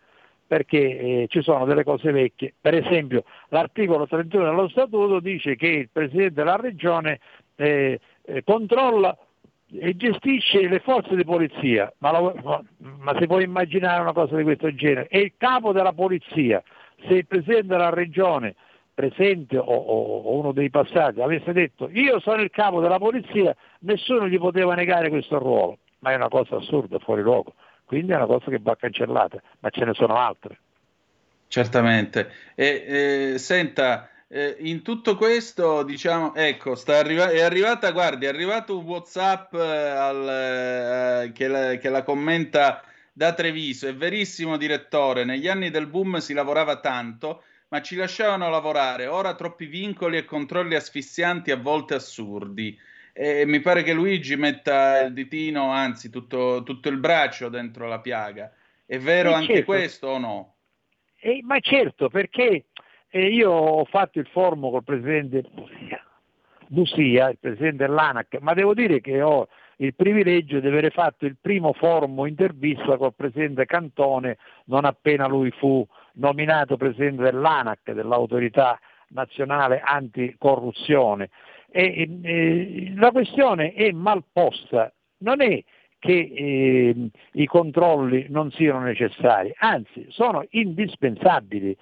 perché eh, ci sono delle cose vecchie. Per esempio l'articolo 31 dello Statuto dice che il Presidente della Regione eh, eh, controlla e gestisce le forze di polizia, ma, lo, ma, si può immaginare una cosa di questo genere, è il capo della polizia, se il Presidente della Regione presente o, o, uno dei passati avesse detto io sono il capo della polizia, nessuno gli poteva negare questo ruolo, ma è una cosa assurda, fuori luogo, quindi è una cosa che va cancellata, ma ce ne sono altre. Certamente. E, eh, senta, eh, in tutto questo, diciamo, ecco, arriva- è arrivata, guardi, è arrivato un WhatsApp eh, al, eh, che, la, che la commenta da Treviso. È verissimo, direttore, negli anni del boom si lavorava tanto, ma ci lasciavano lavorare. Ora troppi vincoli e controlli asfissianti, a volte assurdi. E mi pare che Luigi metta il ditino, anzi tutto, tutto il braccio dentro la piaga. È vero anche certo. questo o no? Eh, ma certo, perché e io ho fatto il formo col presidente Busia, il presidente dell'ANAC, ma devo dire che ho il privilegio di avere fatto il primo forum intervista col presidente Cantone non appena lui fu nominato presidente dell'ANAC, dell'autorità nazionale anticorruzione. E, e, la questione è mal posta, non è che eh, i controlli non siano necessari, anzi sono indispensabili.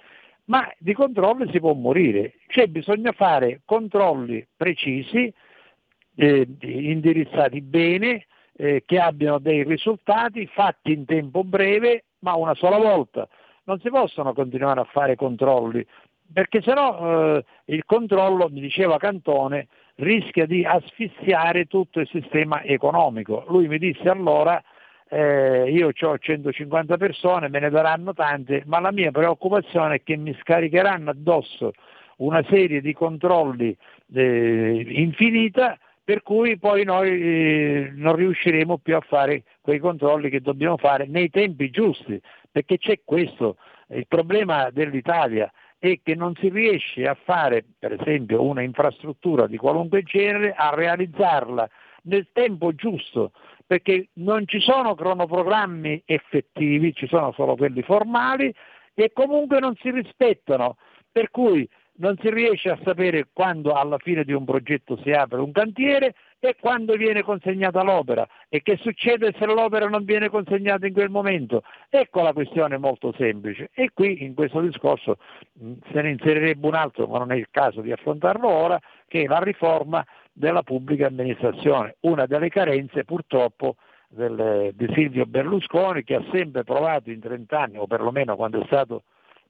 Ma di controlli si può morire, cioè bisogna fare controlli precisi, eh, indirizzati bene, eh, che abbiano dei risultati fatti in tempo breve, ma una sola volta. Non si possono continuare a fare controlli, perché sennò eh, il controllo, mi diceva Cantone, rischia di asfissiare tutto il sistema economico. Lui mi disse allora eh, io ho 150 persone, me ne daranno tante, ma la mia preoccupazione è che mi scaricheranno addosso una serie di controlli eh, infinita per cui poi noi eh, non riusciremo più a fare quei controlli che dobbiamo fare nei tempi giusti, perché c'è questo, il problema dell'Italia è che non si riesce a fare, per esempio, una infrastruttura di qualunque genere, a realizzarla nel tempo giusto, perché non ci sono cronoprogrammi effettivi, ci sono solo quelli formali e comunque non si rispettano, per cui non si riesce a sapere quando alla fine di un progetto si apre un cantiere e quando viene consegnata l'opera e che succede se l'opera non viene consegnata in quel momento. Ecco la questione molto semplice e qui in questo discorso se ne inserirebbe un altro, ma non è il caso di affrontarlo ora, che è la riforma della pubblica amministrazione, una delle carenze purtroppo del, di Silvio Berlusconi che ha sempre provato in 30 anni, o perlomeno quando è stato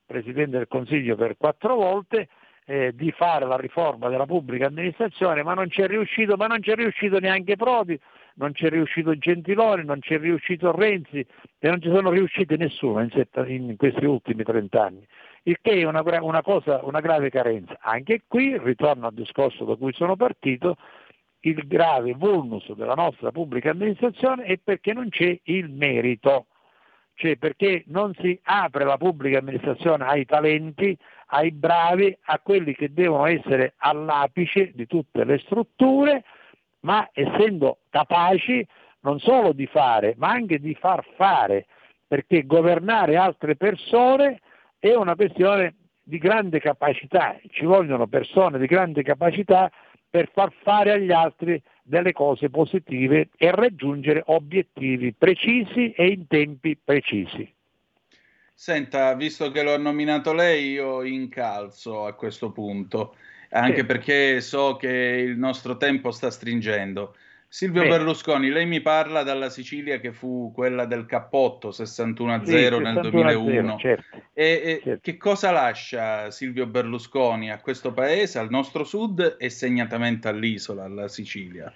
Presidente del Consiglio per quattro volte, eh, di fare la riforma della pubblica amministrazione, ma non c'è riuscito, ma non c'è riuscito neanche Prodi, non c'è riuscito Gentiloni, non c'è riuscito Renzi e non ci sono riusciti nessuno in, setta, in questi ultimi trent'anni, il che è una, una, cosa, una grave carenza. Anche qui, ritorno al discorso da cui sono partito, il grave vulnus della nostra pubblica amministrazione è perché non c'è il merito cioè perché non si apre la pubblica amministrazione ai talenti, ai bravi, a quelli che devono essere all'apice di tutte le strutture, ma essendo capaci non solo di fare, ma anche di far fare, perché governare altre persone è una questione di grande capacità, ci vogliono persone di grande capacità per far fare agli altri delle cose positive e raggiungere obiettivi precisi e in tempi precisi. Senta, visto che lo ha nominato lei, io incalzo a questo punto, anche sì. perché so che il nostro tempo sta stringendo. Silvio sì. Berlusconi, lei mi parla dalla Sicilia che fu quella del cappotto 61-0 sì, nel 2001. Certo. E, e certo. che cosa lascia Silvio Berlusconi a questo paese, al nostro sud e segnatamente all'isola, alla Sicilia?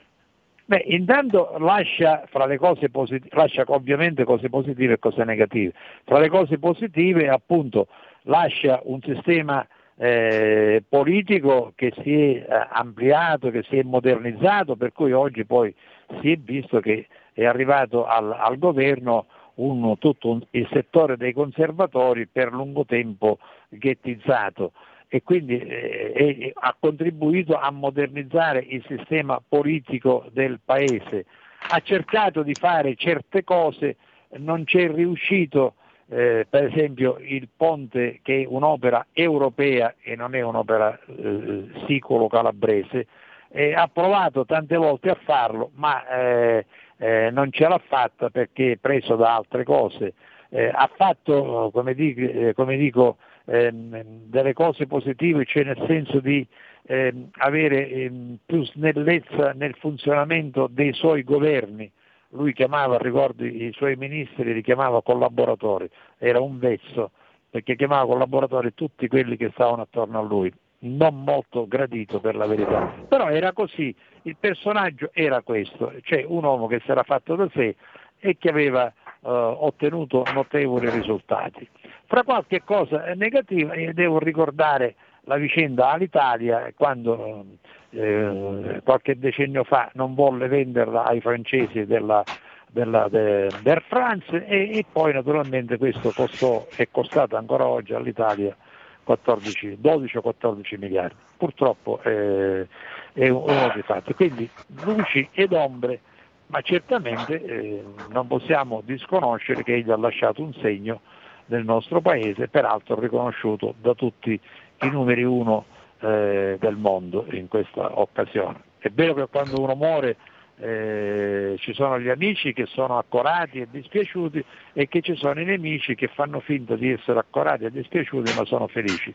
Beh, intanto lascia, cose positive, lascia ovviamente cose positive e cose negative. Fra le cose positive, appunto, lascia un sistema eh, politico che si è eh, ampliato, che si è modernizzato, per cui oggi poi si è visto che è arrivato al, al governo un, tutto un, il settore dei conservatori per lungo tempo ghettizzato e quindi eh, ha contribuito a modernizzare il sistema politico del Paese. Ha cercato di fare certe cose, non c'è riuscito eh, per esempio il ponte che è un'opera europea e non è un'opera eh, sicolo-calabrese, eh, ha provato tante volte a farlo ma eh, eh, non ce l'ha fatta perché è preso da altre cose. Eh, ha fatto, come dico, come dico delle cose positive, cioè nel senso di ehm, avere ehm, più snellezza nel funzionamento dei suoi governi, lui chiamava, ricordo, i suoi ministri, li chiamava collaboratori, era un vezzo, perché chiamava collaboratori tutti quelli che stavano attorno a lui, non molto gradito per la verità, però era così, il personaggio era questo, cioè un uomo che si era fatto da sé e che aveva ottenuto notevoli risultati. Fra qualche cosa negativa, devo ricordare la vicenda all'Italia quando eh, qualche decennio fa non volle venderla ai francesi della, della, de, France e, e, poi naturalmente questo costò, è costato ancora oggi all'Italia 14, 12 o 14 miliardi. Purtroppo eh, è uno dei fatti. Quindi luci ed ombre, ma certamente eh, non possiamo disconoscere che egli ha lasciato un segno nel nostro paese, peraltro riconosciuto da tutti i numeri uno eh, del mondo in questa occasione. È vero che quando uno muore eh, ci sono gli amici che sono accorati e dispiaciuti e che ci sono i nemici che fanno finta di essere accorati e dispiaciuti ma sono felici.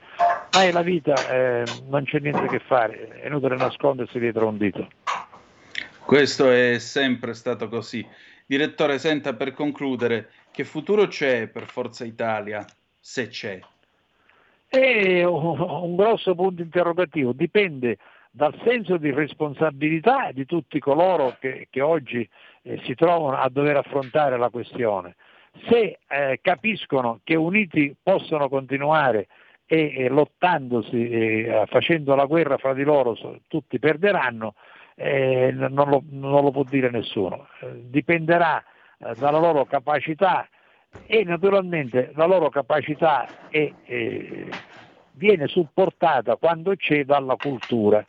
Ma è la vita, eh, non c'è niente che fare, è inutile nascondersi dietro un dito. Questo è sempre stato così. Direttore, senta per concludere, che futuro c'è per Forza Italia, se c'è? È un grosso punto interrogativo, dipende dal senso di responsabilità di tutti coloro che, che oggi eh, si trovano a dover affrontare la questione. Se eh, capiscono che uniti possono continuare e, e lottandosi, e, facendo la guerra fra di loro, tutti perderanno, eh, non, lo, non, lo, può dire nessuno. Eh, dipenderà eh, dalla loro capacità e naturalmente la loro capacità è, viene supportata quando c'è dalla cultura,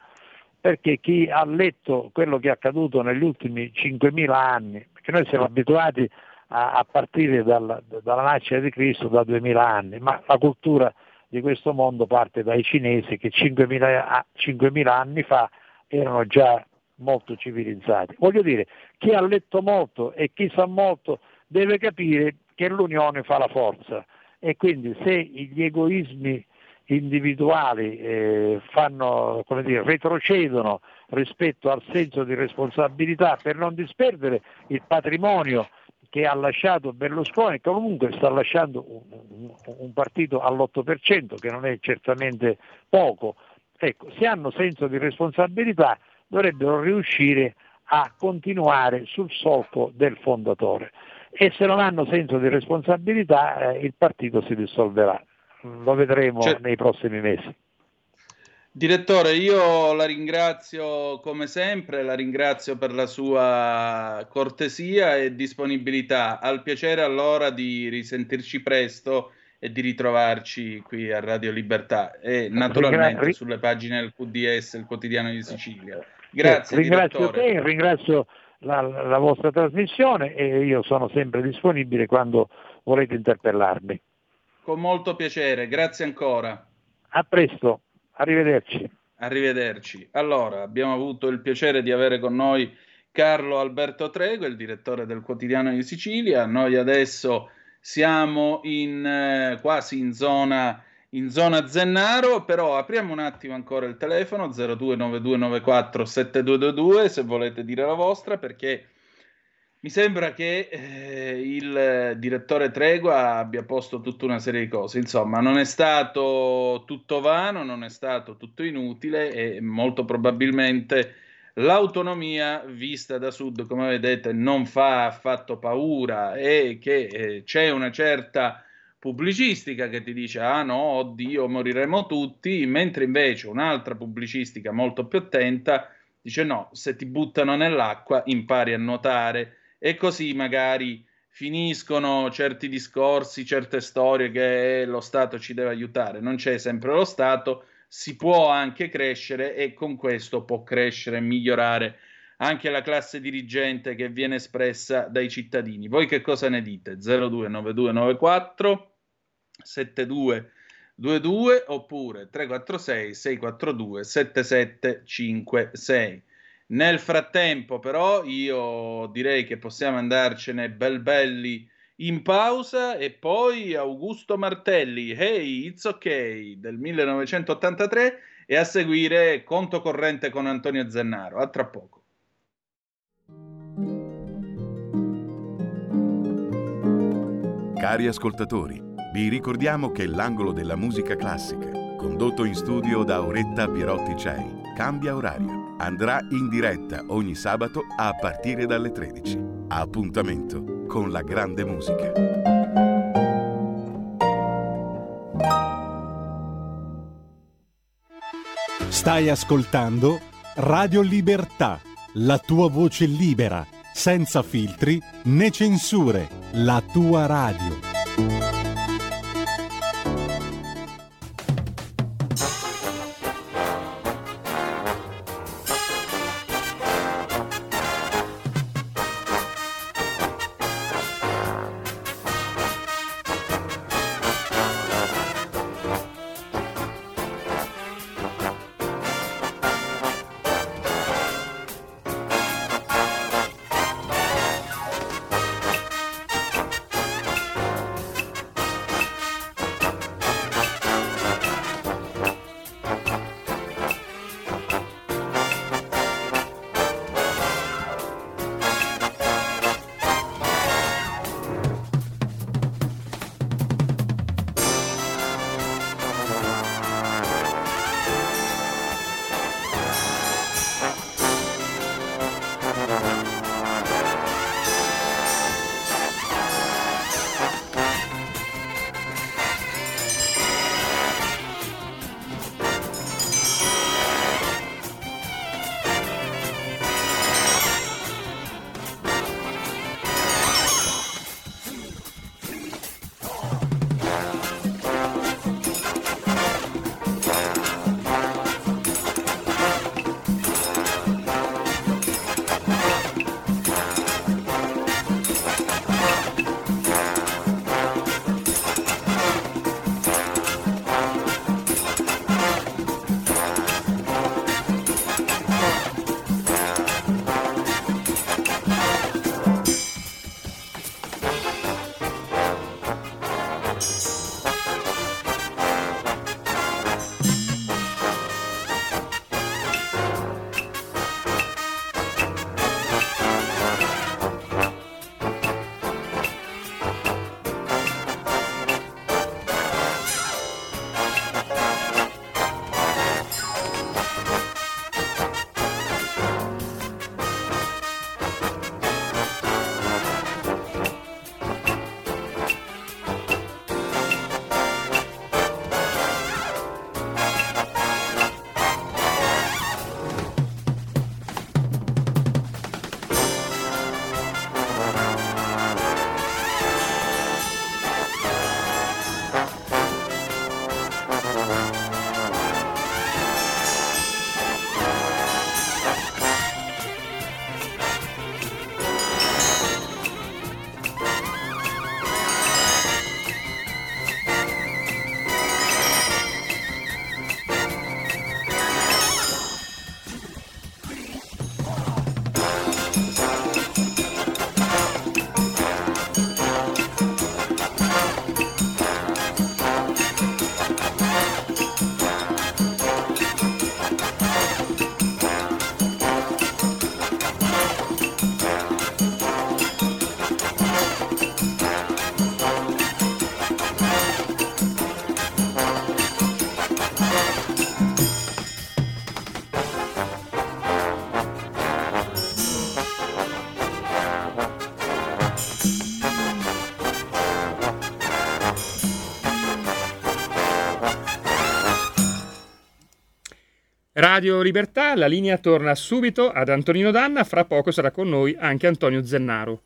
perché chi ha letto quello che è accaduto negli ultimi 5.000 anni, perché noi siamo abituati a, a partire dal, dalla nascita di Cristo da 2.000 anni, ma la cultura di questo mondo parte dai cinesi che 5.000, 5.000 anni fa erano già molto civilizzati. Voglio dire, chi ha letto molto e chi sa molto deve capire che l'unione fa la forza e quindi se gli egoismi individuali eh, fanno, dire, retrocedono rispetto al senso di responsabilità per non disperdere il patrimonio che ha lasciato Berlusconi, che comunque sta lasciando un, un, partito all'8%, che non è certamente poco. Ecco, se hanno senso di responsabilità dovrebbero riuscire a continuare sul solco del fondatore e se non hanno senso di responsabilità eh, il partito si dissolverà. Lo vedremo cioè, nei prossimi mesi. Direttore, io la ringrazio come sempre, la ringrazio per la sua cortesia e disponibilità. Al piacere allora di risentirci presto e di ritrovarci qui a Radio Libertà e naturalmente sulle pagine del QDS, il quotidiano di Sicilia. Grazie. Eh, ringrazio te, ringrazio la, la, vostra trasmissione e io sono sempre disponibile quando volete interpellarmi. Con molto piacere, grazie ancora. A presto, arrivederci. Arrivederci. Allora, abbiamo avuto il piacere di avere con noi Carlo Alberto Trego, il direttore del quotidiano di Sicilia. Noi adesso siamo in, eh, quasi in zona in zona Zennaro, però apriamo un attimo ancora il telefono 0292947222 se volete dire la vostra perché mi sembra che eh, il direttore Tregua abbia posto tutta una serie di cose, insomma non è stato tutto vano, non è stato tutto inutile e molto probabilmente l'autonomia vista da sud, come vedete, non fa affatto paura e che eh, c'è una certa pubblicistica che ti dice ah no, oddio, moriremo tutti, mentre invece un'altra pubblicistica molto più attenta dice no, se ti buttano nell'acqua impari a nuotare e così magari finiscono certi discorsi, certe storie che lo Stato ci deve aiutare. Non c'è sempre lo Stato, si può anche crescere e con questo può crescere e migliorare anche la classe dirigente che viene espressa dai cittadini. Voi che cosa ne dite? 029294 7222 oppure 346 642 7756. Nel frattempo, però, io direi che possiamo andarcene bel belli in pausa e poi Augusto Martelli, Hey, it's ok del 1983 e a seguire Conto corrente con Antonio Zennaro. A tra poco. Cari ascoltatori, vi ricordiamo che l'angolo della musica classica, condotto in studio da Auretta Pierotti Cei, cambia orario. Andrà in diretta ogni sabato a partire dalle 13. Appuntamento con la grande musica. Stai ascoltando Radio Libertà, la tua voce libera, senza filtri né censure, la tua radio. Radio Libertà, la linea torna subito ad Antonino Danna, fra poco sarà con noi anche Antonio Zennaro.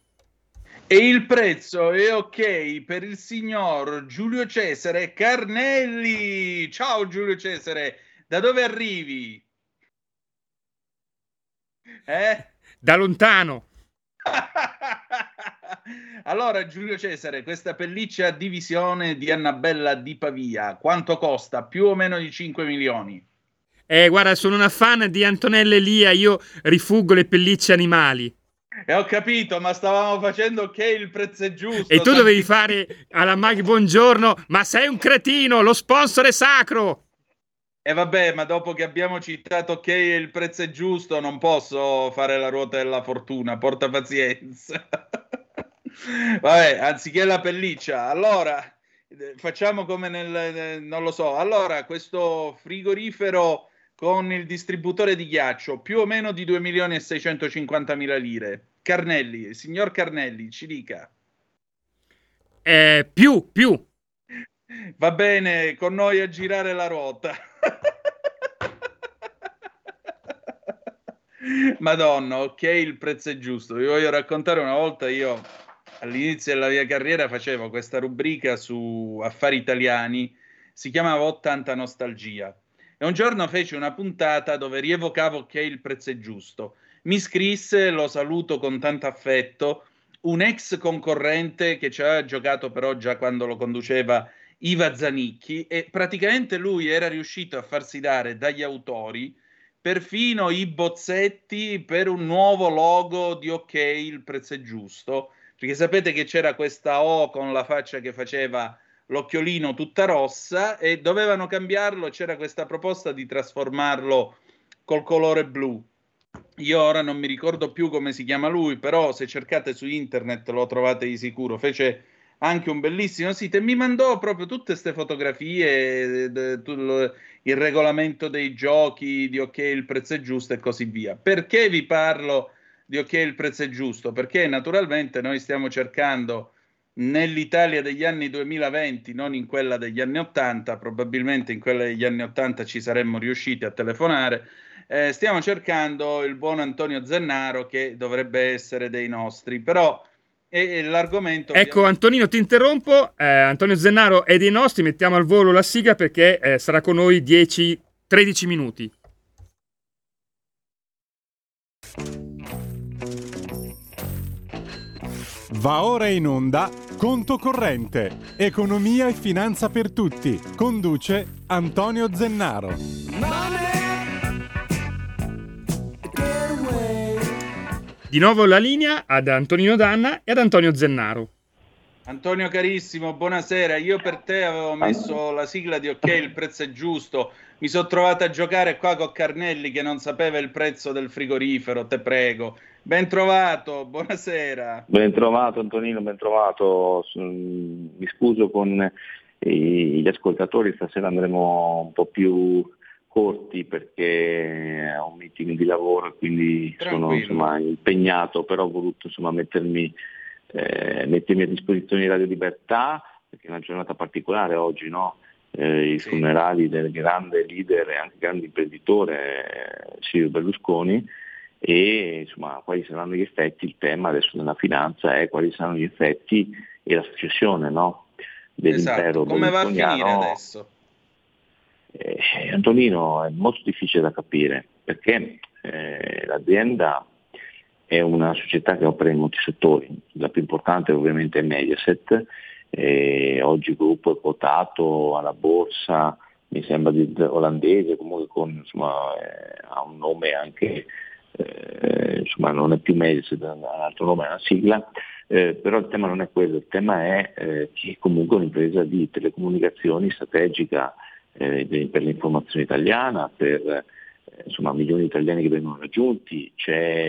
E il prezzo è ok per il signor Giulio Cesare Carnelli. Ciao Giulio Cesare, da dove arrivi? Eh? Da lontano. allora Giulio Cesare, questa pelliccia a divisione di Annabella di Pavia, quanto costa? Più o meno di 5 milioni? Eh, guarda, sono una fan di Antonella Elia, io rifuggo le pellicce animali. E eh, ho capito, ma stavamo facendo ok, il prezzo è giusto. E tu dovevi fare alla Maghi buongiorno, ma sei un cretino, lo sponsor è sacro. E eh vabbè, ma dopo che abbiamo citato ok, il prezzo è giusto, non posso fare la ruota della fortuna, porta pazienza. vabbè, anziché la pelliccia. Allora, facciamo come nel, non lo so. Allora, questo frigorifero con il distributore di ghiaccio, più o meno di 2 milioni e 650 mila lire. Carnelli, signor Carnelli, ci dica. Eh, più, più. Va bene, con noi a girare la ruota. Madonna, ok, il prezzo è giusto. Vi voglio raccontare una volta io all'inizio della mia carriera facevo questa rubrica su affari italiani, si chiamava 80 nostalgia e un giorno feci una puntata dove rievocavo che il prezzo è giusto. Mi scrisse, lo saluto con tanto affetto, un ex concorrente che ci aveva giocato però già quando lo conduceva Iva Zanicchi e praticamente lui era riuscito a farsi dare dagli autori perfino i bozzetti per un nuovo logo di OK, il prezzo è giusto, perché sapete che c'era questa O con la faccia che faceva l'occhiolino tutta rossa e dovevano cambiarlo, c'era questa proposta di trasformarlo col colore blu. Io ora non mi ricordo più come si chiama lui, però se cercate su internet lo trovate di sicuro. Fece anche un bellissimo sito e mi mandò proprio tutte queste fotografie, il regolamento dei giochi, di ok il prezzo è giusto e così via. Perché vi parlo di ok il prezzo è giusto? Perché naturalmente noi stiamo cercando nell'Italia degli anni 2020, non in quella degli anni 80, probabilmente in quella degli anni 80 ci saremmo riusciti a telefonare. Eh, stiamo cercando il buon Antonio Zennaro che dovrebbe essere dei nostri, però è l'argomento. Ecco, Antonino, ti interrompo. Eh, Antonio Zennaro è dei nostri, mettiamo al volo la sigla perché eh, sarà con noi 10-13 minuti. Va ora in onda Conto corrente, economia e finanza per tutti. Conduce Antonio Zennaro. Di nuovo la linea ad Antonino Danna e ad Antonio Zennaro. Antonio carissimo, buonasera. Io per te avevo messo la sigla di Ok, il prezzo è giusto. Mi sono trovato a giocare qua con Carnelli che non sapeva il prezzo del frigorifero, te prego. Ben trovato, buonasera. Ben trovato Antonino, ben trovato. Mi scuso con gli ascoltatori, stasera andremo un po' più corti perché ho un meeting di lavoro e quindi Tranquillo. sono insomma, impegnato, però ho voluto insomma, mettermi, eh, mettermi, a disposizione di Radio Libertà perché è una giornata particolare oggi, no? eh, i sì. funerali del grande leader e anche grande imprenditore eh, Silvio Berlusconi e insomma quali saranno gli effetti, il tema adesso della finanza è quali saranno gli effetti e la successione no, dell'impero esatto. Come va a finire adesso? Eh, Antonino è molto difficile da capire perché eh, l'azienda è una società che opera in molti settori, la più importante ovviamente è Mediaset, eh, oggi il gruppo è quotato alla borsa, mi sembra di olandese, comunque con, insomma, eh, ha un nome anche eh, insomma non è più Mediaset, ha un altro nome, è una sigla, eh, però il tema non è quello, il tema è eh, che comunque è un'impresa di telecomunicazioni strategica eh, per l'informazione italiana, per eh, insomma, milioni di italiani che vengono raggiunti,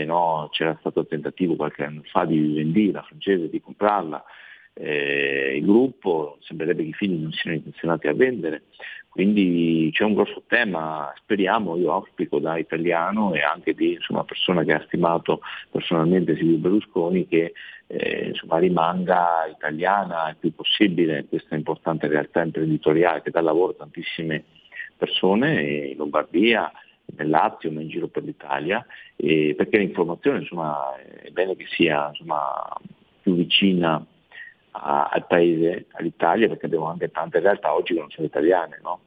no, c'era stato il tentativo qualche anno fa di vendere la francese, di comprarla, eh, il gruppo sembrerebbe che i figli non siano intenzionati a vendere, quindi c'è un grosso tema, speriamo, io auspico da italiano e anche di insomma, persona che ha stimato personalmente Silvio Berlusconi che eh, insomma, rimanga italiana il più possibile. Questa importante realtà imprenditoriale che dà lavoro a tantissime persone in Lombardia, nel Lazio ma in giro per l'Italia, perché l'informazione insomma, è bene che sia insomma, più vicina a, al paese, all'Italia, perché abbiamo anche tante realtà oggi che non sono italiane, no?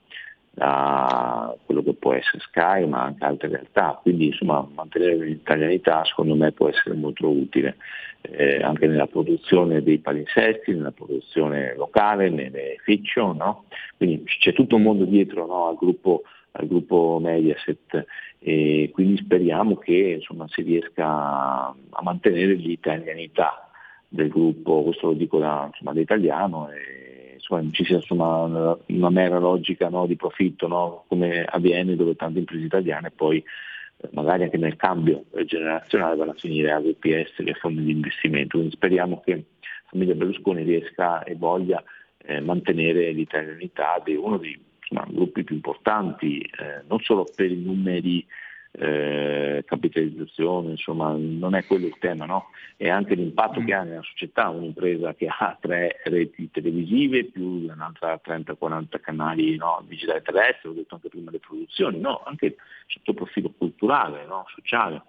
da quello che può essere Sky ma anche altre realtà, quindi insomma mantenere l'italianità secondo me può essere molto utile eh, anche nella produzione dei palinsesti, nella produzione locale, nelle fiction, no? quindi c'è tutto un mondo dietro no, al, gruppo, al, gruppo, Mediaset e quindi speriamo che insomma, si riesca a mantenere l'italianità del gruppo, questo lo dico da, insomma, da italiano. E, insomma, ci sia insomma, una, mera logica no, di profitto, no, come avviene dove tante imprese italiane poi eh, magari anche nel cambio generazionale vanno a finire a VPS, le fondi di investimento. Quindi speriamo che la famiglia Berlusconi riesca e voglia eh, mantenere l'italianità di uno dei insomma, gruppi più importanti, eh, non solo per i numeri eh, capitalizzazione, insomma non è quello il tema, no? è anche l'impatto mm. che ha nella società, un'impresa che ha tre reti televisive più un'altra 30-40 canali no? digitali terrestri, ho detto anche prima le produzioni, no? anche sotto il profilo culturale, no? sociale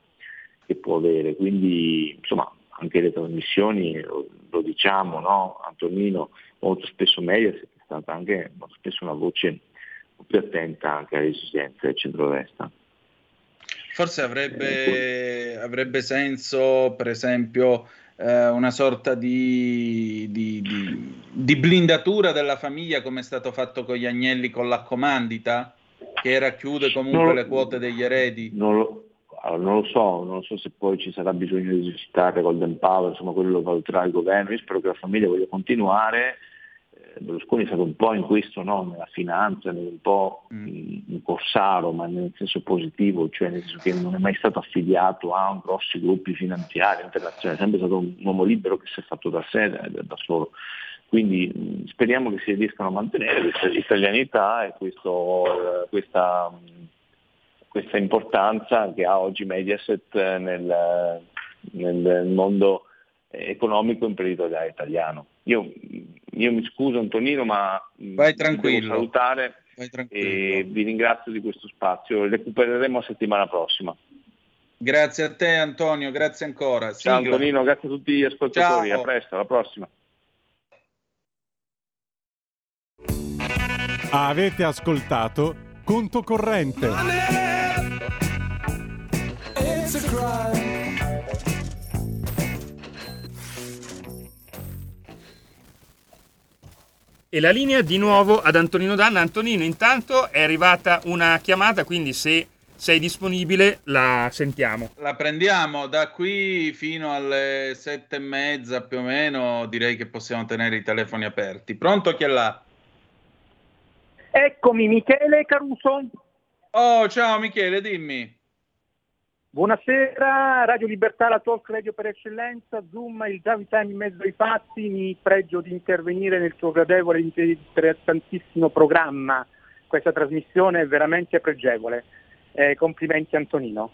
che può avere, quindi insomma anche le trasmissioni, lo, diciamo, no? Antonino molto spesso meglio è stata anche molto spesso una voce più attenta anche alle esigenze del centro-destra. Forse avrebbe, avrebbe senso, per esempio, eh, una sorta di, di, di, di, blindatura della famiglia come è stato fatto con gli agnelli con la comandita, che racchiude comunque lo, le quote degli eredi. Non lo, non lo, so, non so se poi ci sarà bisogno di esercitare Golden Power, insomma quello lo valuterà il governo, io spero che la famiglia voglia continuare Berlusconi è stato un po' in questo, no? nella finanza, un po' mm. un corsaro, ma nel senso positivo, cioè nel senso che non è mai stato affiliato a grossi gruppi finanziari internazionali, è sempre stato un uomo libero che si è fatto da sé, da solo. Quindi speriamo che si riescano a mantenere questa italianità e questo, questa, questa, importanza che ha oggi Mediaset nel, nel mondo economico imprenditoriale italiano. Io, io, mi scuso Antonino, ma Vai tranquillo. devo salutare Vai tranquillo. e vi ringrazio di questo spazio. Recupereremo la settimana prossima. Grazie a te Antonio, grazie ancora. Ciao Sigla. Antonino, grazie a tutti gli ascoltatori, Ciao. a presto, alla prossima. Avete ascoltato Conto Corrente. E la linea di nuovo ad Antonino Danna. Antonino, intanto è arrivata una chiamata, quindi se sei disponibile la sentiamo. La prendiamo da qui fino alle sette e mezza più o meno, direi che possiamo tenere i telefoni aperti. Pronto chi è là? Eccomi, Michele Caruso. Oh, ciao Michele, dimmi. Buonasera, Radio Libertà, la talk radio per eccellenza, Zoom, il Javi Time in mezzo ai fatti, mi pregio di intervenire nel tuo gradevole e interessantissimo programma. Questa trasmissione è veramente pregevole. Eh, complimenti Antonino.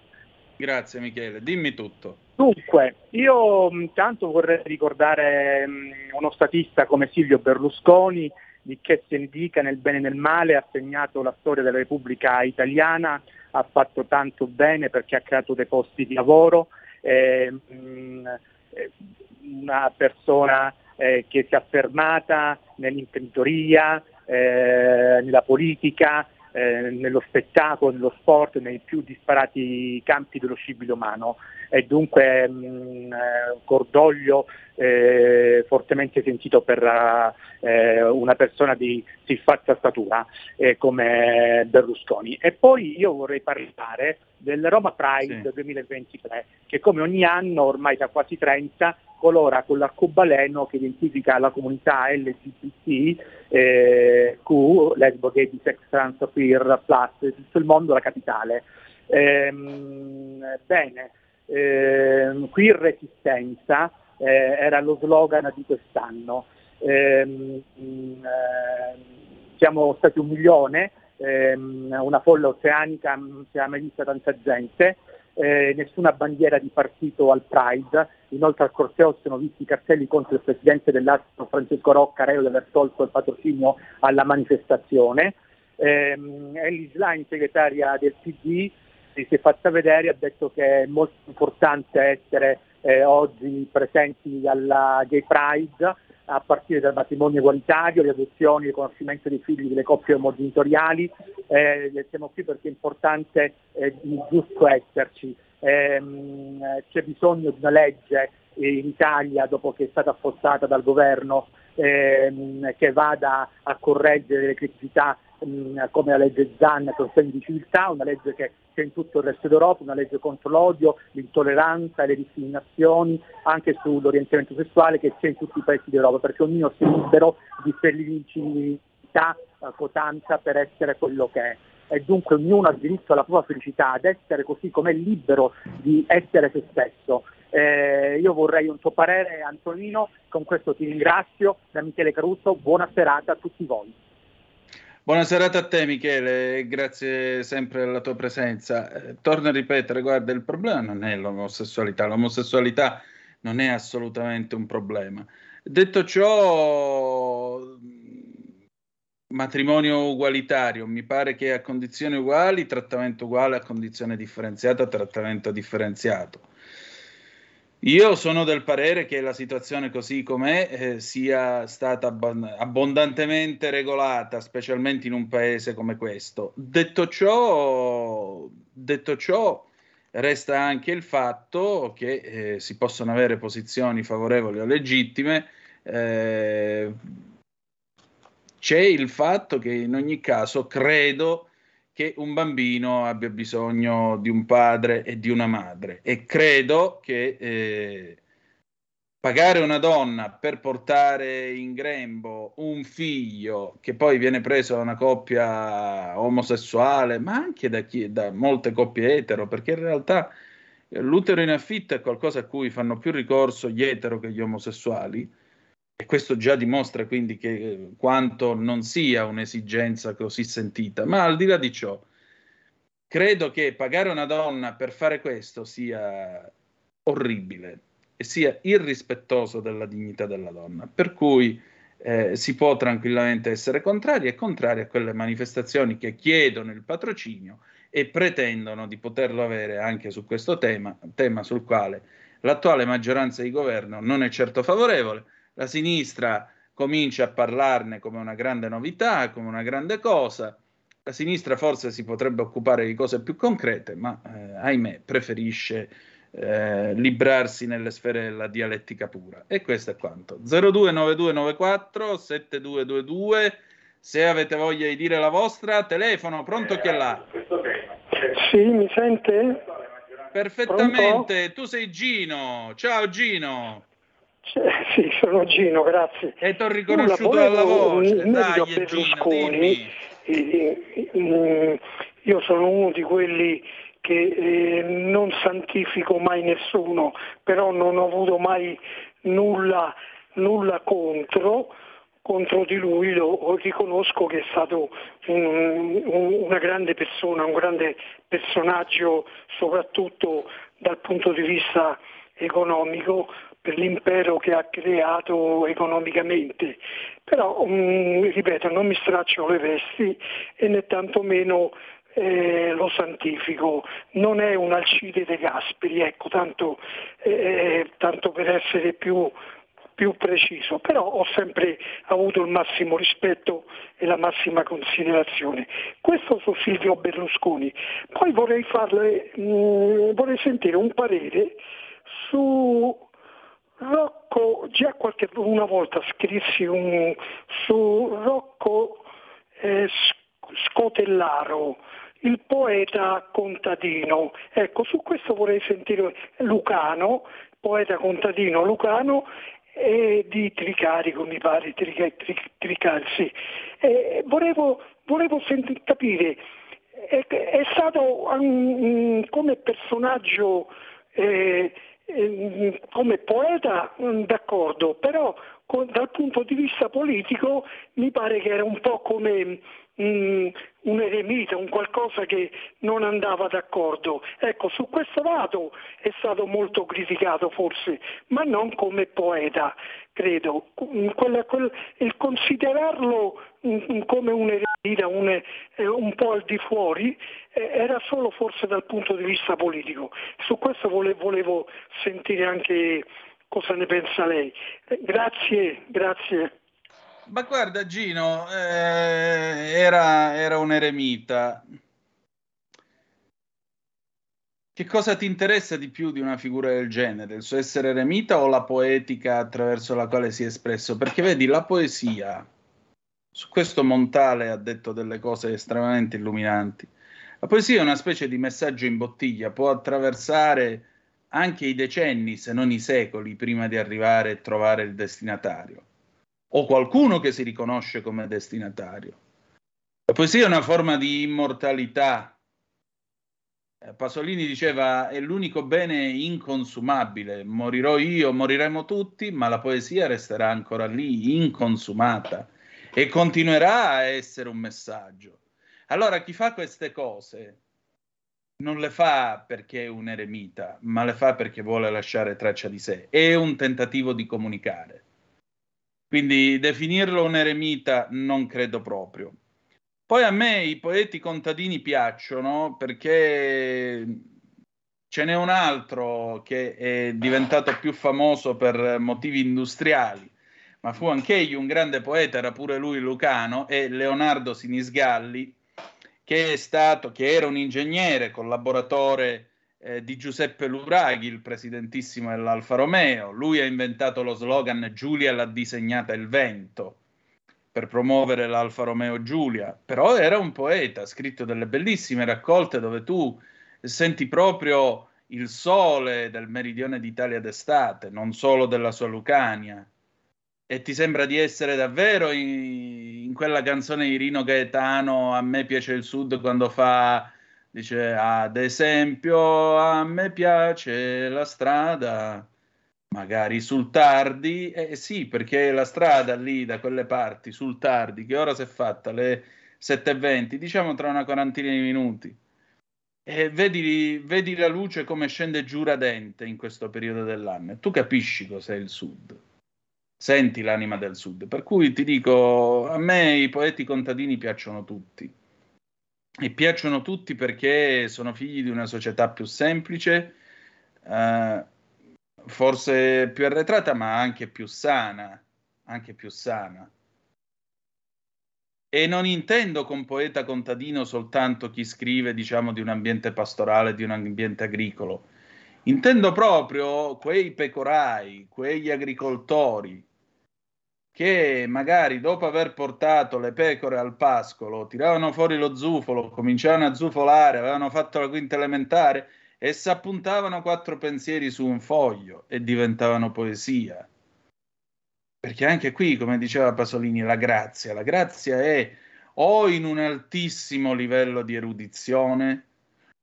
Grazie Michele, dimmi tutto. Dunque, io intanto vorrei ricordare um, uno statista come Silvio Berlusconi, di che se ne dica nel bene e nel male, ha segnato la storia della Repubblica Italiana ha fatto tanto bene perché ha creato dei posti di lavoro, eh, una persona eh, che si è affermata nell'imprenditoria, eh, nella politica, eh, nello spettacolo, nello sport, nei più disparati campi dello scibile umano e dunque mh, mm, eh, cordoglio eh, fortemente sentito per eh, una persona di siffatta statura eh, come Berlusconi. E poi io vorrei parlare del Roma Pride sì. 2023 che come ogni anno ormai da quasi 30 colora con l'arcobaleno che identifica la comunità LGBT, eh, lesbo, gay, bisex, trans, queer, plus, tutto il mondo, la capitale. Ehm, bene, eh, qui Resistenza eh, era lo slogan di quest'anno. Eh, siamo stati un milione, ehm, una folla oceanica, non si è mai vista tanta gente, eh, nessuna bandiera di partito al Pride, inoltre al corteo sono visti cartelli contro il presidente dell'Astro Francesco Rocca, reo di aver tolto il patrocinio alla manifestazione. Eh, Ellie Schlein, segretaria del PD, si è fatta vedere, ha detto che è molto importante essere eh, oggi presenti alla Gay Pride, a partire dal matrimonio egualitario, le adozioni, il riconoscimento dei figli delle coppie omogenitoriali. Eh, siamo qui perché è importante e giusto esserci. Eh, c'è bisogno di una legge in Italia dopo che è stata affossata dal governo ehm, che vada a correggere le criticità come la legge Zan con segni di civiltà, una legge che c'è in tutto il resto d'Europa, una legge contro l'odio, l'intolleranza e le discriminazioni, anche sull'orientamento sessuale che c'è in tutti i paesi d'Europa, perché ognuno sia libero di felicità, eh, cotanza per essere quello che è e dunque ognuno ha diritto alla propria felicità, ad essere così come è libero di essere se stesso. Eh, io vorrei un tuo parere Antonino, con questo ti ringrazio, da Michele Caruso, buona serata a tutti voi. Buona serata a te Michele, grazie sempre della tua presenza. Eh, torno a ripetere, guarda, il problema non è l'omosessualità, l'omosessualità non è assolutamente un problema. Detto ciò, matrimonio ugualitario, mi pare che a condizioni uguali, trattamento uguale, a condizione differenziata, trattamento differenziato. Io sono del parere che la situazione così com'è eh, sia stata abb- abbondantemente regolata, specialmente in un paese come questo. Detto ciò, detto ciò resta anche il fatto che eh, si possono avere posizioni favorevoli o legittime. Eh, c'è il fatto che in ogni caso credo che un bambino abbia bisogno di un padre e di una madre. E credo che eh, pagare una donna per portare in grembo un figlio che poi viene preso da una coppia omosessuale, ma anche da, chi, da molte coppie etero, perché in realtà eh, l'utero in affitto è qualcosa a cui fanno più ricorso gli etero che gli omosessuali e questo già dimostra quindi che, eh, quanto non sia un'esigenza così sentita. Ma al di là di ciò, credo che pagare una donna per fare questo sia orribile e sia irrispettoso della dignità della donna. Per cui eh, si può tranquillamente essere contrari e contrari a quelle manifestazioni che chiedono il patrocinio e pretendono di poterlo avere anche su questo tema, tema sul quale l'attuale maggioranza di governo non è certo favorevole la sinistra comincia a parlarne come una grande novità, come una grande cosa. La sinistra forse si potrebbe occupare di cose più concrete, ma eh, ahimè preferisce eh, librarsi nelle sfere della dialettica pura. E questo è quanto. 029294 7222. Se avete voglia di dire la vostra, telefono, pronto chi è là? Sì, mi sente? Perfettamente, Pronto? tu sei Gino. Ciao Gino. Sì, sono Gino, grazie. E ti ho riconosciuto dalla voce, dai Berlusconi, Gino, io sono uno di quelli che eh, non santifico mai nessuno, però non ho avuto mai nulla, nulla contro, contro di lui, lo riconosco che è stato un, un, una grande persona, un grande personaggio soprattutto dal punto di vista economico, per l'impero che ha creato economicamente. Però, um, ripeto, non mi straccio le vesti e né tantomeno eh, lo santifico. Non è un Alcide De Gasperi, ecco, tanto, eh, tanto per essere più, più preciso, però ho sempre avuto il massimo rispetto e la massima considerazione. Questo su Silvio Berlusconi. Poi vorrei, farle, mh, mm, vorrei sentire un parere su Rocco, già qualche, una volta scrissi un, su Rocco eh, Scotellaro, il poeta contadino. Ecco, su questo vorrei sentire Lucano, poeta contadino Lucano, e di Tricarico, mi pare, Tric, Tric, Tricalzi. Eh, volevo, volevo senti, capire, è, è stato um, come personaggio eh, Ehm, come poeta mm, d'accordo, però dal punto di vista politico mi pare che era un po' come mm, un eremita, un qualcosa che non andava d'accordo. Ecco, su questo lato è stato molto criticato forse, ma non come poeta, credo. Mm, quella, quel, il considerarlo come un eremita un po' al di fuori, era solo forse dal punto di vista politico. Su questo volevo sentire anche cosa ne pensa lei. Grazie, grazie. Ma guarda Gino, eh, era, era un eremita. Che cosa ti interessa di più di una figura del genere? Il suo essere eremita o la poetica attraverso la quale si è espresso? Perché vedi, la poesia, su questo Montale ha detto delle cose estremamente illuminanti. La poesia è una specie di messaggio in bottiglia, può attraversare anche i decenni, se non i secoli, prima di arrivare e trovare il destinatario, o qualcuno che si riconosce come destinatario. La poesia è una forma di immortalità, eh, Pasolini diceva è l'unico bene inconsumabile, morirò io, moriremo tutti, ma la poesia resterà ancora lì, inconsumata e continuerà a essere un messaggio. Allora chi fa queste cose non le fa perché è un eremita, ma le fa perché vuole lasciare traccia di sé, è un tentativo di comunicare. Quindi definirlo un eremita non credo proprio. Poi a me i poeti contadini piacciono perché ce n'è un altro che è diventato più famoso per motivi industriali, ma fu anch'egli un grande poeta, era pure lui lucano, è Leonardo Sinisgalli, che stato, che era un ingegnere, collaboratore eh, di Giuseppe Luraghi, il presidentissimo dell'Alfa Romeo. Lui ha inventato lo slogan Giulia l'ha disegnata il vento per promuovere l'Alfa Romeo Giulia, però era un poeta, ha scritto delle bellissime raccolte dove tu senti proprio il sole del meridione d'Italia d'estate, non solo della sua Lucania, e ti sembra di essere davvero in, quella canzone di Rino Gaetano, A me piace il sud, quando fa, dice, ad esempio, a me piace la strada magari sul tardi, eh sì, perché la strada lì da quelle parti, sul tardi, che ora si è fatta? Le 7.20, diciamo tra una quarantina di minuti. E vedi, vedi la luce come scende giù radente in questo periodo dell'anno e tu capisci cos'è il sud. Senti l'anima del sud. Per cui ti dico, a me i poeti contadini piacciono tutti. E piacciono tutti perché sono figli di una società più semplice, eh, forse più arretrata, ma anche più sana, anche più sana. E non intendo con poeta contadino soltanto chi scrive, diciamo, di un ambiente pastorale, di un ambiente agricolo. Intendo proprio quei pecorai, quegli agricoltori che magari dopo aver portato le pecore al pascolo, tiravano fuori lo zufolo, cominciavano a zufolare, avevano fatto la quinta elementare e si appuntavano quattro pensieri su un foglio e diventavano poesia. Perché anche qui, come diceva Pasolini, la grazia, la grazia è o in un altissimo livello di erudizione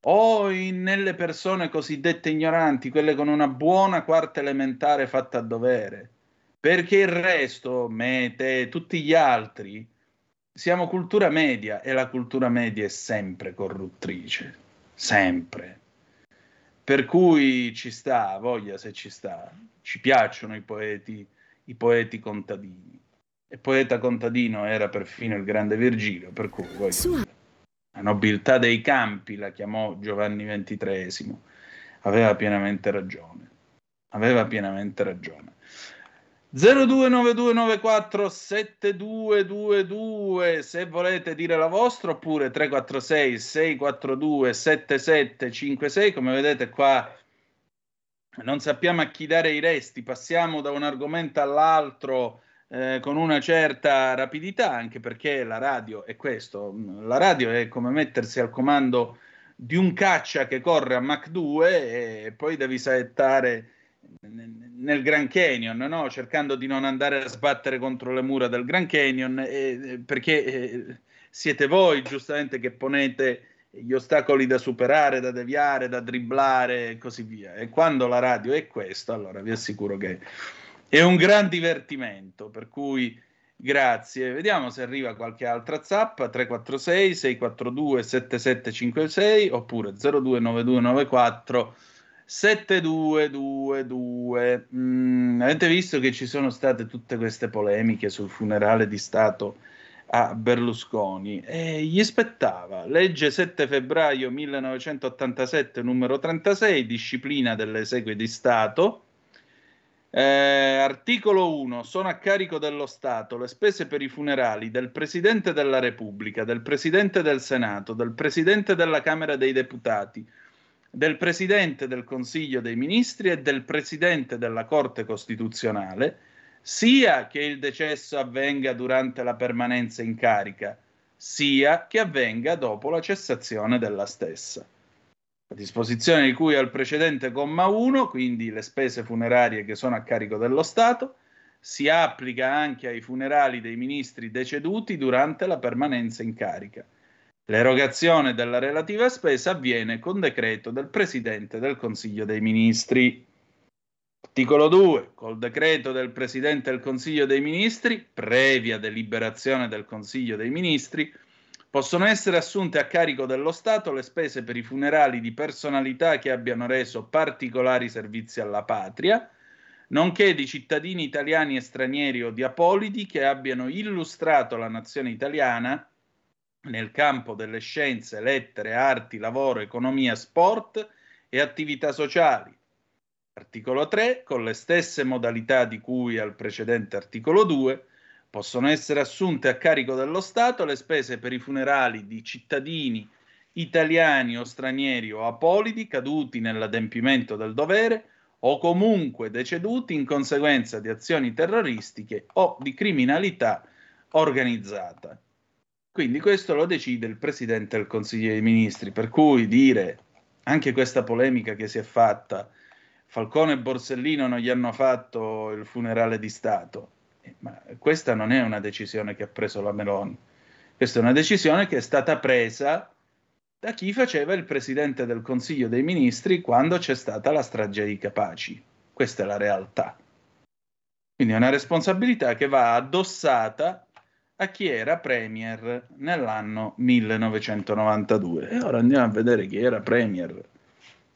o in, nelle persone cosiddette ignoranti, quelle con una buona quarta elementare fatta a dovere. Perché il resto, me, te, tutti gli altri, siamo cultura media e la cultura media è sempre corruttrice, sempre. Per cui ci sta, voglia se ci sta, ci piacciono i poeti, i poeti contadini. E poeta contadino era perfino il grande Virgilio, per cui voglio la nobiltà dei campi la chiamò Giovanni XXIII. Aveva pienamente ragione. Aveva pienamente ragione. 0292947222 se volete dire la vostra oppure 346 642 7756 come vedete qua non sappiamo a chi dare i resti passiamo da un argomento all'altro eh, con una certa rapidità anche perché la radio è questo la radio è come mettersi al comando di un caccia che corre a Mach 2 e poi devi saettare nel Grand Canyon, no? cercando di non andare a sbattere contro le mura del Grand Canyon, eh, perché eh, siete voi giustamente che ponete gli ostacoli da superare, da deviare, da dribblare e così via. E quando la radio è questo, allora vi assicuro che è un gran divertimento, per cui grazie. Vediamo se arriva qualche altra zappa, 346 642 7756 oppure 029294 7222. Mm, avete visto che ci sono state tutte queste polemiche sul funerale di Stato a Berlusconi e gli spettava. Legge 7 febbraio 1987 numero 36, disciplina delle esequie di Stato. Eh, articolo 1. Sono a carico dello Stato le spese per i funerali del Presidente della Repubblica, del Presidente del Senato, del Presidente della Camera dei Deputati, del Presidente del Consiglio dei Ministri e del Presidente della Corte Costituzionale sia che il decesso avvenga durante la permanenza in carica, sia che avvenga dopo la cessazione della stessa. La disposizione di cui al precedente comma 1, quindi le spese funerarie che sono a carico dello Stato, si applica anche ai funerali dei ministri deceduti durante la permanenza in carica. L'erogazione della relativa spesa avviene con decreto del Presidente del Consiglio dei Ministri. Articolo 2. Col decreto del Presidente del Consiglio dei Ministri, previa deliberazione del Consiglio dei Ministri, possono essere assunte a carico dello Stato le spese per i funerali di personalità che abbiano reso particolari servizi alla patria, nonché di cittadini italiani e stranieri o di apolidi che abbiano illustrato la nazione italiana nel campo delle scienze, lettere, arti, lavoro, economia, sport e attività sociali Articolo 3. Con le stesse modalità di cui al precedente articolo 2, possono essere assunte a carico dello Stato le spese per i funerali di cittadini italiani o stranieri o apolidi caduti nell'adempimento del dovere o comunque deceduti in conseguenza di azioni terroristiche o di criminalità organizzata. Quindi questo lo decide il Presidente del Consiglio dei Ministri, per cui dire anche questa polemica che si è fatta Falcone e Borsellino non gli hanno fatto il funerale di Stato. Eh, ma questa non è una decisione che ha preso la Meloni, questa è una decisione che è stata presa da chi faceva il presidente del Consiglio dei Ministri quando c'è stata la strage di Capaci. Questa è la realtà. Quindi è una responsabilità che va addossata a chi era premier nell'anno 1992. E ora andiamo a vedere chi era premier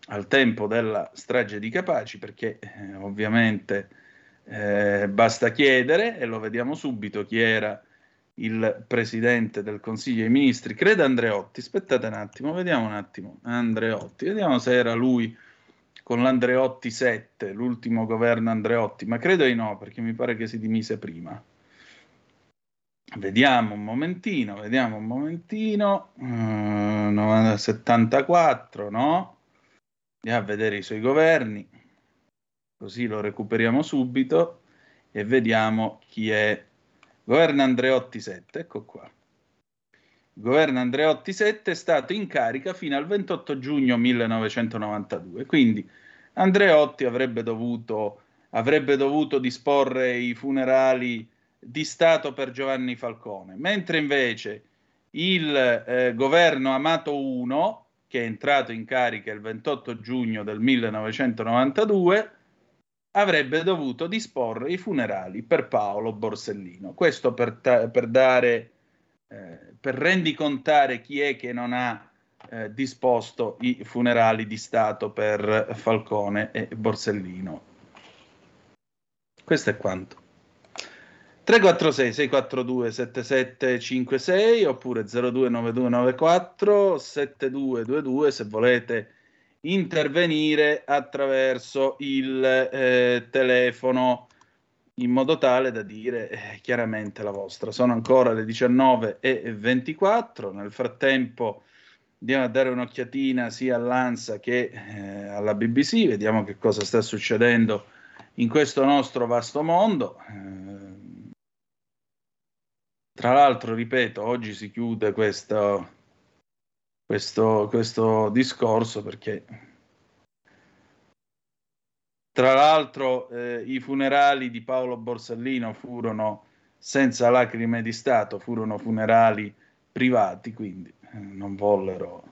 al tempo della strage di Capaci, perché eh, ovviamente eh, basta chiedere e lo vediamo subito chi era il presidente del Consiglio dei Ministri, credo Andreotti. Aspettate un attimo, vediamo un attimo. Andreotti, vediamo se era lui con l'Andreotti 7, l'ultimo governo Andreotti, ma credo di no, perché mi pare che si dimise prima. Vediamo un momentino, vediamo un momentino. Uh, 74, no? Andiamo a vedere i suoi governi, così lo recuperiamo subito e vediamo chi è. Governo Andreotti 7, ecco qua. Il governo Andreotti 7 è stato in carica fino al 28 giugno 1992, quindi Andreotti avrebbe dovuto, avrebbe dovuto disporre i funerali di Stato per Giovanni Falcone, mentre invece il eh, governo Amato 1 che è entrato in carica il 28 giugno del 1992, avrebbe dovuto disporre i funerali per Paolo Borsellino. Questo per, ta- per dare, eh, per rendicontare chi è che non ha eh, disposto i funerali di Stato per Falcone e Borsellino. Questo è quanto. 346 642 7756 oppure 029294 7222 se volete intervenire attraverso il eh, telefono in modo tale da dire eh, chiaramente la vostra. Sono ancora le 19.24, nel frattempo andiamo a dare un'occhiatina sia all'ANSA che eh, alla BBC, vediamo che cosa sta succedendo in questo nostro vasto mondo. Eh, tra l'altro, ripeto, oggi si chiude questo, questo, questo discorso perché tra l'altro eh, i funerali di Paolo Borsellino furono senza lacrime di Stato, furono funerali privati, quindi eh, non vollero,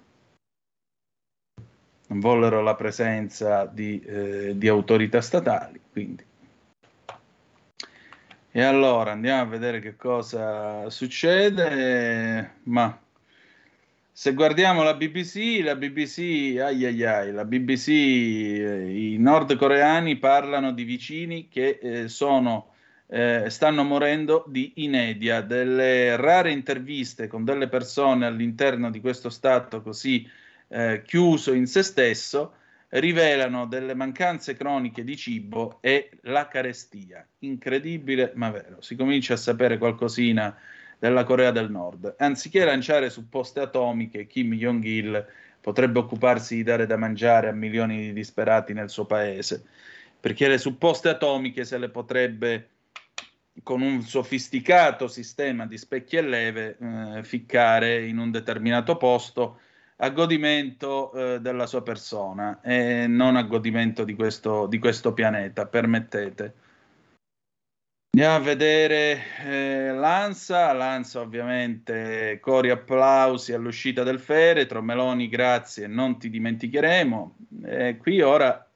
non vollero la presenza di, eh, di autorità statali. Quindi e allora andiamo a vedere che cosa succede. Ma se guardiamo la BBC, la BBC, ai ai ai, la BBC, eh, i nordcoreani parlano di vicini che eh, sono eh, stanno morendo di inedia. Delle rare interviste con delle persone all'interno di questo Stato così eh, chiuso in se stesso rivelano delle mancanze croniche di cibo e la carestia. Incredibile ma vero. Si comincia a sapere qualcosina della Corea del Nord. Anziché lanciare supposte atomiche, Kim Jong-il potrebbe occuparsi di dare da mangiare a milioni di disperati nel suo paese, perché le supposte atomiche se le potrebbe con un sofisticato sistema di specchi e leve eh, ficcare in un determinato posto a godimento eh, della sua persona e non a godimento di questo, di questo pianeta, permettete. Andiamo a vedere eh, l'ANSA, l'ANSA ovviamente cori applausi all'uscita del feretro, Meloni grazie, non ti dimenticheremo. E qui ora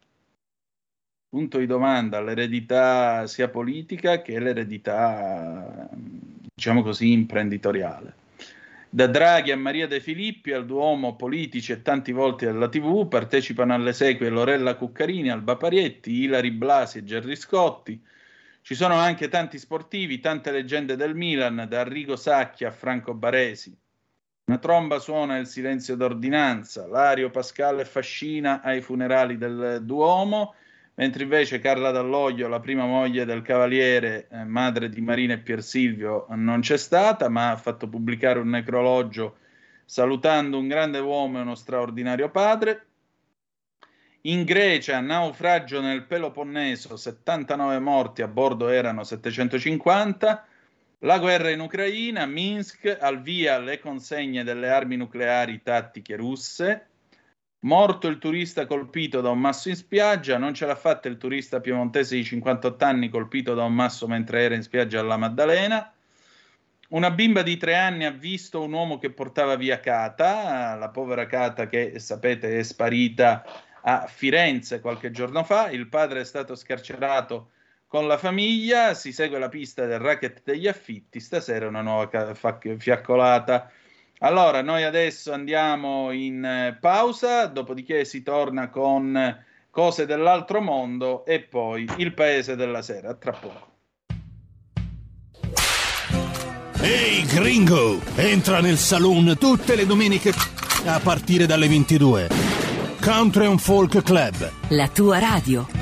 punto di domanda, l'eredità sia politica che l'eredità, diciamo così, imprenditoriale. Da Draghi a Maria De Filippi, al Duomo, politici e tanti volti della TV, partecipano alle sequie Lorella Cuccarini, Alba Parietti, Ilari Blasi e Gerry Scotti. Ci sono anche tanti sportivi, tante leggende del Milan, da Arrigo Sacchi a Franco Baresi. Una tromba suona il silenzio d'ordinanza, Lario Pascale fascina ai funerali del Duomo mentre invece Carla Dall'Oglio, la prima moglie del cavaliere, eh, madre di Marina e Pier Silvio, non c'è stata, ma ha fatto pubblicare un necrologio salutando un grande uomo e uno straordinario padre. In Grecia, naufragio nel Peloponneso, 79 morti, a bordo erano 750. La guerra in Ucraina, Minsk, al via le consegne delle armi nucleari tattiche russe. Morto il turista colpito da un masso in spiaggia, non ce l'ha fatta il turista piemontese di 58 anni colpito da un masso mentre era in spiaggia alla Maddalena. Una bimba di tre anni ha visto un uomo che portava via Cata, la povera Cata che sapete è sparita a Firenze qualche giorno fa. Il padre è stato scarcerato con la famiglia, si segue la pista del racket degli affitti, stasera una nuova fiaccolata allora, noi adesso andiamo in eh, pausa, dopodiché si torna con cose dell'altro mondo e poi il paese della sera. Tra poco. Ehi, hey, gringo! Entra nel saloon tutte le domeniche a partire dalle 22. Country and Folk Club. La tua radio.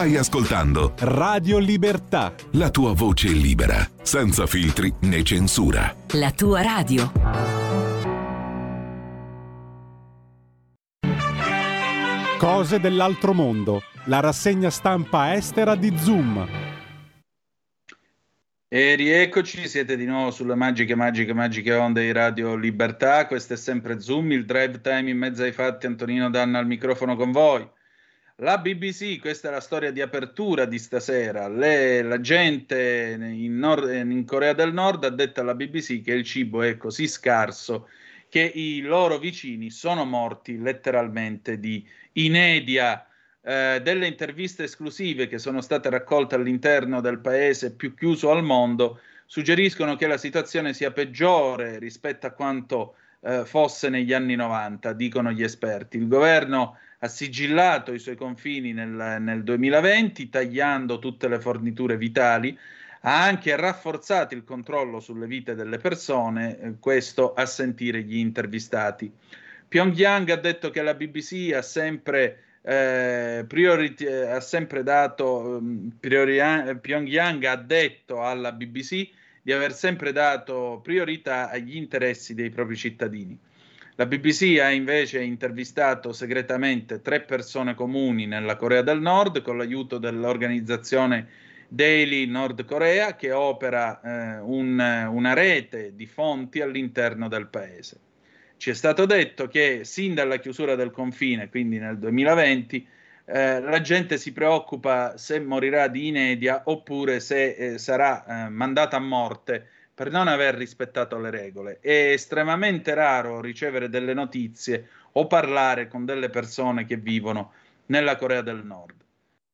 Stai ascoltando Radio Libertà. La tua voce libera, senza filtri né censura. La tua radio. Cose dell'altro mondo. La rassegna stampa estera di Zoom. E rieccoci, siete di nuovo sulle magiche, magiche, magiche onde di Radio Libertà. Questo è sempre Zoom, il drive time in mezzo ai fatti. Antonino Danna al microfono con voi. La BBC, questa è la storia di apertura di stasera. Le, la gente in, Nord, in, Corea del Nord ha detto alla BBC che il cibo è così scarso che i loro vicini sono morti letteralmente di inedia. Eh, delle interviste esclusive che sono state raccolte all'interno del paese più chiuso al mondo suggeriscono che la situazione sia peggiore rispetto a quanto eh, fosse negli anni 90, dicono gli esperti. Il governo ha sigillato i suoi confini nel, nel 2020, tagliando tutte le forniture vitali, ha anche rafforzato il controllo sulle vite delle persone, eh, questo a sentire gli intervistati. Pyongyang ha detto che la BBC ha sempre, eh, priority, ha sempre dato, mm, priori- Pyongyang ha detto alla BBC di aver sempre dato priorità agli interessi dei propri cittadini. La BBC ha invece intervistato segretamente tre persone comuni nella Corea del Nord con l'aiuto dell'organizzazione Daily Nord Korea che opera eh, un, una rete di fonti all'interno del paese. Ci è stato detto che sin dalla chiusura del confine, quindi nel 2020, eh, la gente si preoccupa se morirà di inedia oppure se eh, sarà eh, mandata a morte per non aver rispettato le regole. È estremamente raro ricevere delle notizie o parlare con delle persone che vivono nella Corea del Nord.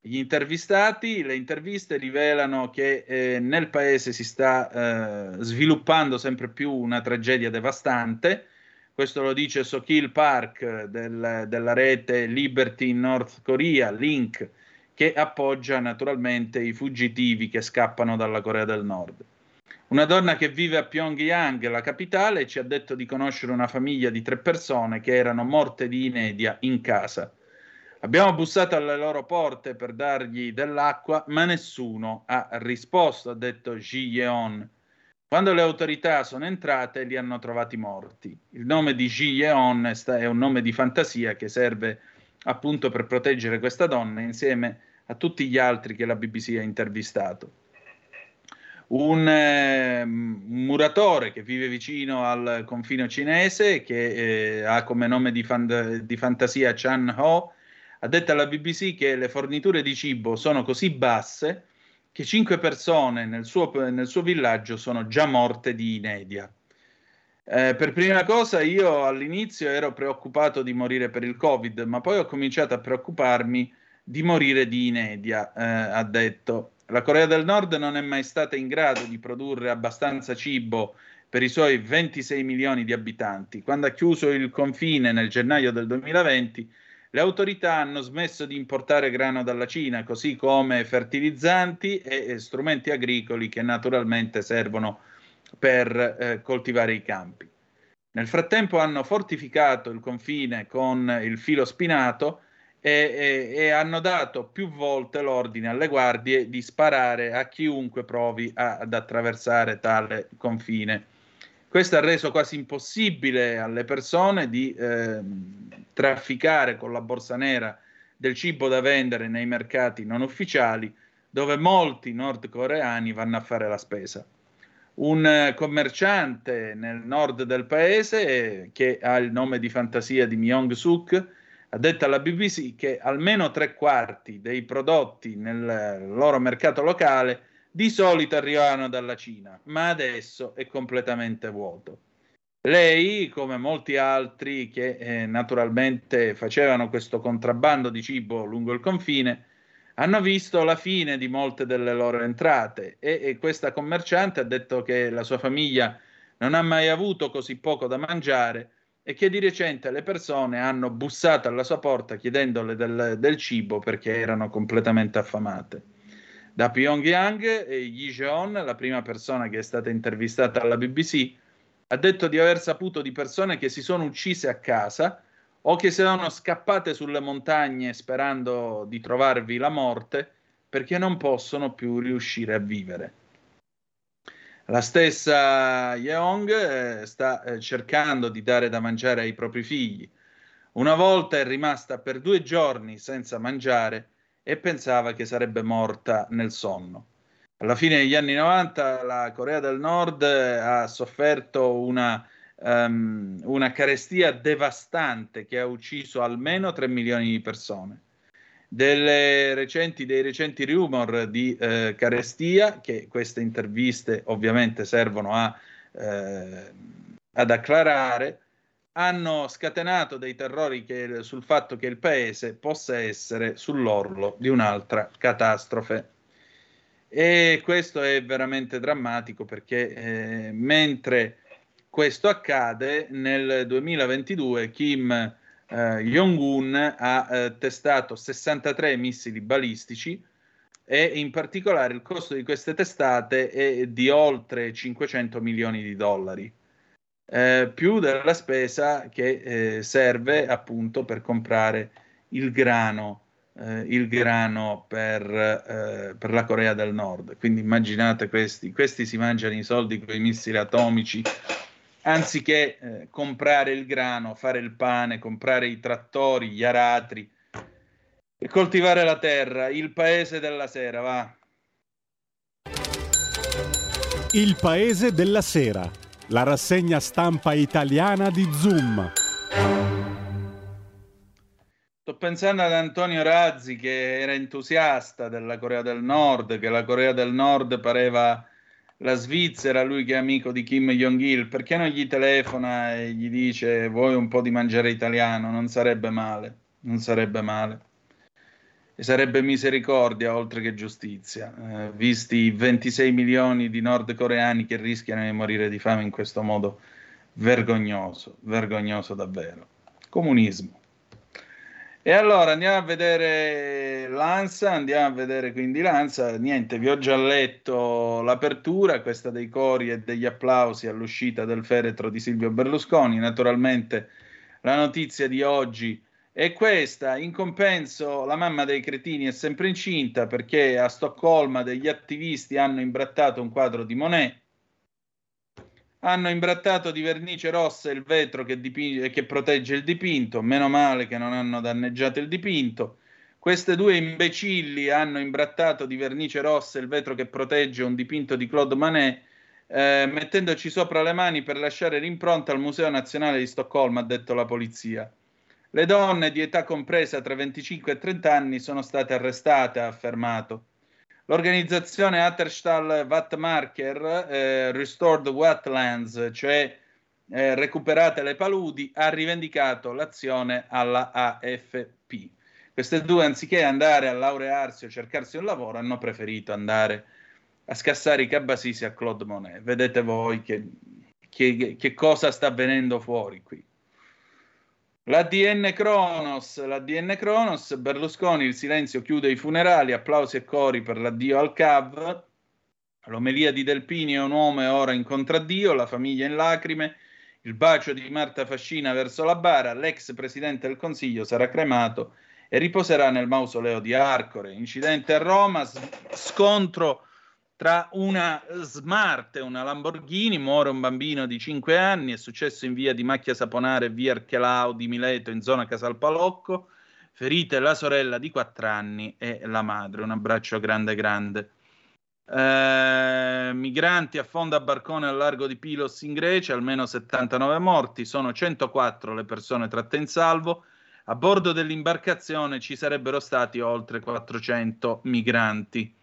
Gli intervistati, le interviste rivelano che eh, nel paese si sta eh, sviluppando sempre più una tragedia devastante. Questo lo dice Sokil Park del, della rete Liberty in North Korea, Link, che appoggia naturalmente i fuggitivi che scappano dalla Corea del Nord. Una donna che vive a Pyongyang, la capitale, ci ha detto di conoscere una famiglia di tre persone che erano morte di inedia in casa. Abbiamo bussato alle loro porte per dargli dell'acqua, ma nessuno ha risposto, ha detto Ji Yeon. Quando le autorità sono entrate, li hanno trovati morti. Il nome di Ji Yeon è un nome di fantasia che serve appunto per proteggere questa donna insieme a tutti gli altri che la BBC ha intervistato. Un, eh, muratore che vive vicino al confine cinese, che eh, ha come nome di, fan- di fantasia Chan Ho, ha detto alla BBC che le forniture di cibo sono così basse che cinque persone nel suo, nel suo villaggio sono già morte di inedia. Eh, per prima cosa io all'inizio ero preoccupato di morire per il Covid, ma poi ho cominciato a preoccuparmi di morire di inedia, eh, ha detto. La Corea del Nord non è mai stata in grado di produrre abbastanza cibo per i suoi 26 milioni di abitanti. Quando ha chiuso il confine nel gennaio del 2020, le autorità hanno smesso di importare grano dalla Cina, così come fertilizzanti e strumenti agricoli che naturalmente servono per eh, coltivare i campi. Nel frattempo hanno fortificato il confine con il filo spinato e, e, e, hanno dato più volte l'ordine alle guardie di sparare a chiunque provi a, ad attraversare tale confine. Questo ha reso quasi impossibile alle persone di eh, trafficare con la borsa nera del cibo da vendere nei mercati non ufficiali, dove molti nordcoreani vanno a fare la spesa. Un eh, commerciante nel nord del paese, che ha il nome di fantasia di Myung-suk, ha detto alla BBC che almeno tre quarti dei prodotti nel loro mercato locale di solito arrivavano dalla Cina, ma adesso è completamente vuoto. Lei, come molti altri che eh, naturalmente facevano questo contrabbando di cibo lungo il confine, hanno visto la fine di molte delle loro entrate e, e questa commerciante ha detto che la sua famiglia non ha mai avuto così poco da mangiare e che di recente le persone hanno bussato alla sua porta chiedendole del, del cibo perché erano completamente affamate. Da Pyongyang, Yi Jeon, la prima persona che è stata intervistata alla BBC, ha detto di aver saputo di persone che si sono uccise a casa o che sono scappate sulle montagne sperando di trovarvi la morte perché non possono più riuscire a vivere. La stessa Yeong eh, sta eh, cercando di dare da mangiare ai propri figli. Una volta è rimasta per due giorni senza mangiare e pensava che sarebbe morta nel sonno. Alla fine degli anni 90 la Corea del Nord eh, ha sofferto una, um, una carestia devastante che ha ucciso almeno 3 milioni di persone. Recenti, dei recenti rumor di eh, carestia, che queste interviste ovviamente servono a, eh, ad acclarare, hanno scatenato dei terrori che, sul fatto che il paese possa essere sull'orlo di un'altra catastrofe. E questo è veramente drammatico perché eh, mentre questo accade, nel 2022 Kim eh, Jong-un ha eh, testato 63 missili balistici e in particolare il costo di queste testate è di oltre 500 milioni di dollari eh, più della spesa che eh, serve appunto per comprare il grano, eh, il grano per, eh, per, la Corea del Nord. Quindi immaginate questi, questi si mangiano i soldi con i missili atomici, anziché eh, comprare il grano, fare il pane, comprare i trattori, gli aratri e coltivare la terra, il paese della sera, va. Il paese della sera la rassegna stampa italiana di Zoom. Sto pensando ad Antonio Razzi che era entusiasta della Corea del Nord, che la Corea del Nord pareva la Svizzera, lui che è amico di Kim Jong-il, perché non gli telefona e gli dice vuoi un po' di mangiare italiano? Non sarebbe male, non sarebbe male. E sarebbe misericordia oltre che giustizia, eh, visti i 26 milioni di nordcoreani che rischiano di morire di fame in questo modo vergognoso, vergognoso davvero. Comunismo. E allora andiamo a vedere Lanza, andiamo a vedere quindi Lanza. Niente, vi ho già letto l'apertura, questa dei cori e degli applausi all'uscita del feretro di Silvio Berlusconi. Naturalmente la notizia di oggi è questa. In compenso la mamma dei cretini è sempre incinta perché a Stoccolma degli attivisti hanno imbrattato un quadro di Monet hanno imbrattato di vernice rossa il vetro che, dipinge, che protegge il dipinto, meno male che non hanno danneggiato il dipinto. Queste due imbecilli hanno imbrattato di vernice rossa il vetro che protegge un dipinto di Claude Manet, eh, mettendoci sopra le mani per lasciare l'impronta al Museo Nazionale di Stoccolma, ha detto la polizia. Le donne di età compresa tra 25 e 30 anni sono state arrestate, ha affermato. L'organizzazione Atterstall Wattmarker eh, Restored Wetlands, cioè eh, recuperate le paludi, ha rivendicato l'azione alla AFP. Queste due, anziché andare a laurearsi o cercarsi un lavoro, hanno preferito andare a scassare i cabasisi a Claude Monet. Vedete voi che, che, che cosa sta avvenendo fuori qui. L'ADN Cronos, l'ADN Cronos, Berlusconi, il silenzio chiude i funerali, applausi e cori per l'addio al CAV, l'omelia di Delpini è un uomo ora in contraddio, la famiglia in lacrime, il bacio di Marta Fascina verso la bara, l'ex presidente del Consiglio sarà cremato e riposerà nel mausoleo di Arcore. Incidente a Roma, scontro tra una Smart e una Lamborghini, muore un bambino di 5 anni, è successo in via di Macchia Saponare, via Archelau di Mileto, in zona Casalpalocco, ferite la sorella di 4 anni e la madre, un abbraccio grande grande. Eh, migranti affonda a barcone al largo di Pilos in Grecia, almeno 79 morti, sono 104 le persone tratte in salvo, a bordo dell'imbarcazione ci sarebbero stati oltre 400 migranti.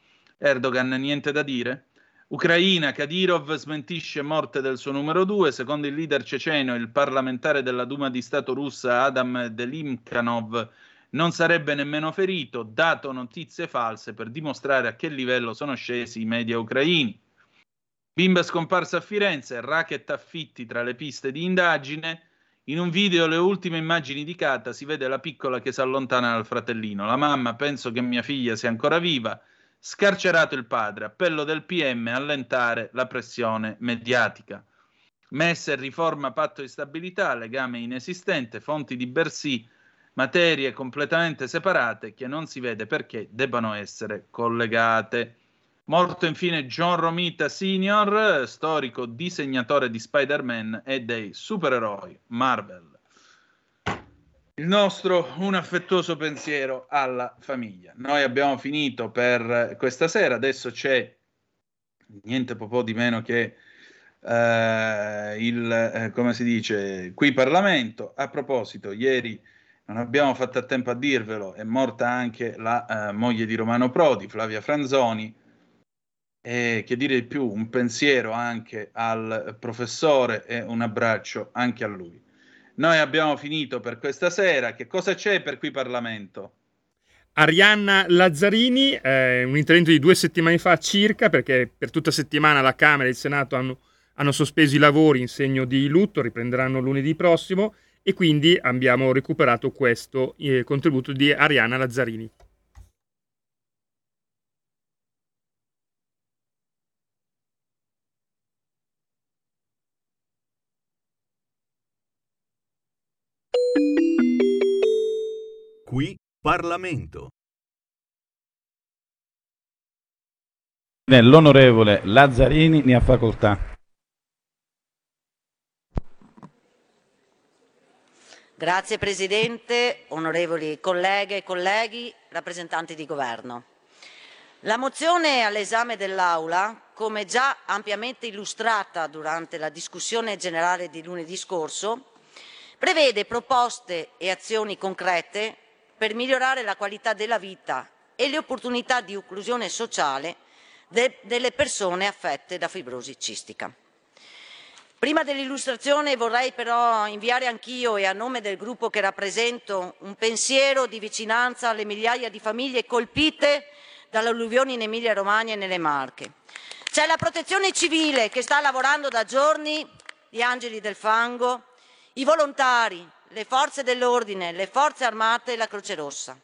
Erdogan niente da dire? Ucraina, Kadyrov smentisce morte del suo numero due. Secondo il leader ceceno, il parlamentare della Duma di Stato russa Adam Delimkanov non sarebbe nemmeno ferito, dato notizie false per dimostrare a che livello sono scesi i media ucraini. Bimba scomparsa a Firenze, racket affitti tra le piste di indagine. In un video, le ultime immagini di Kata, si vede la piccola che si allontana dal fratellino. La mamma, penso che mia figlia sia ancora viva. Scarcerato il padre, appello del PM allentare la pressione mediatica. Messe riforma patto di stabilità, legame inesistente, fonti di Bercy, materie completamente separate che non si vede perché debbano essere collegate. Morto infine John Romita Sr., storico disegnatore di Spider-Man e dei supereroi Marvel il nostro un affettuoso pensiero alla famiglia. Noi abbiamo finito per questa sera, adesso c'è niente po' di meno che eh, il, eh, come si dice, qui Parlamento. A proposito, ieri non abbiamo fatto a tempo a dirvelo, è morta anche la eh, moglie di Romano Prodi, Flavia Franzoni. E che dire di più, un pensiero anche al professore e un abbraccio anche a lui. Noi abbiamo finito per questa sera. Che cosa c'è per qui Parlamento? Arianna Lazzarini, eh, un intervento di due settimane fa circa, perché per tutta settimana la Camera e il Senato hanno, hanno sospeso i lavori in segno di lutto, riprenderanno lunedì prossimo e quindi abbiamo recuperato questo eh, contributo di Arianna Lazzarini. Parlamento. L'onorevole Lazzarini ne ha facoltà. Grazie Presidente, onorevoli colleghe e colleghi, rappresentanti di governo. La mozione all'esame dell'Aula, come già ampiamente illustrata durante la discussione generale di lunedì scorso, prevede proposte e azioni concrete per migliorare la qualità della vita e le opportunità di inclusione sociale de- delle persone affette da fibrosi cistica. Prima dell'illustrazione vorrei però inviare anch'io e a nome del gruppo che rappresento un pensiero di vicinanza alle migliaia di famiglie colpite dalle alluvioni in Emilia-Romagna e nelle Marche. C'è la protezione civile che sta lavorando da giorni, gli angeli del fango, i volontari, le forze dell'ordine, le forze armate e la Croce Rossa.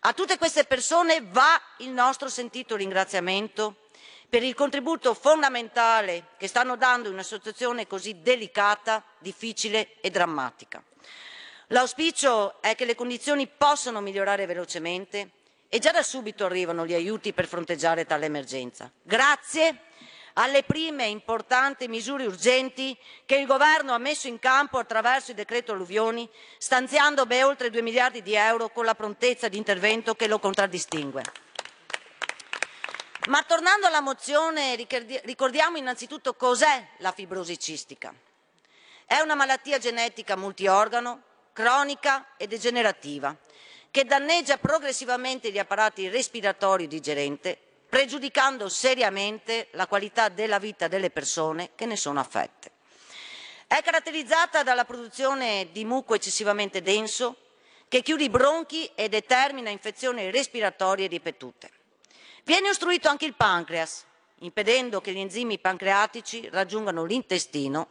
A tutte queste persone va il nostro sentito ringraziamento per il contributo fondamentale che stanno dando in una situazione così delicata, difficile e drammatica. L'auspicio è che le condizioni possano migliorare velocemente e già da subito arrivano gli aiuti per fronteggiare tale emergenza. Grazie alle prime importanti misure urgenti che il Governo ha messo in campo attraverso il decreto alluvioni, stanziando ben oltre 2 miliardi di euro con la prontezza di intervento che lo contraddistingue. Ma tornando alla mozione, ricordiamo innanzitutto cos'è la fibrosi cistica. È una malattia genetica multiorgano, cronica e degenerativa, che danneggia progressivamente gli apparati respiratori digerente, pregiudicando seriamente la qualità della vita delle persone che ne sono affette. È caratterizzata dalla produzione di muco eccessivamente denso, che chiude i bronchi e determina infezioni respiratorie ripetute. Viene ostruito anche il pancreas, impedendo che gli enzimi pancreatici raggiungano l'intestino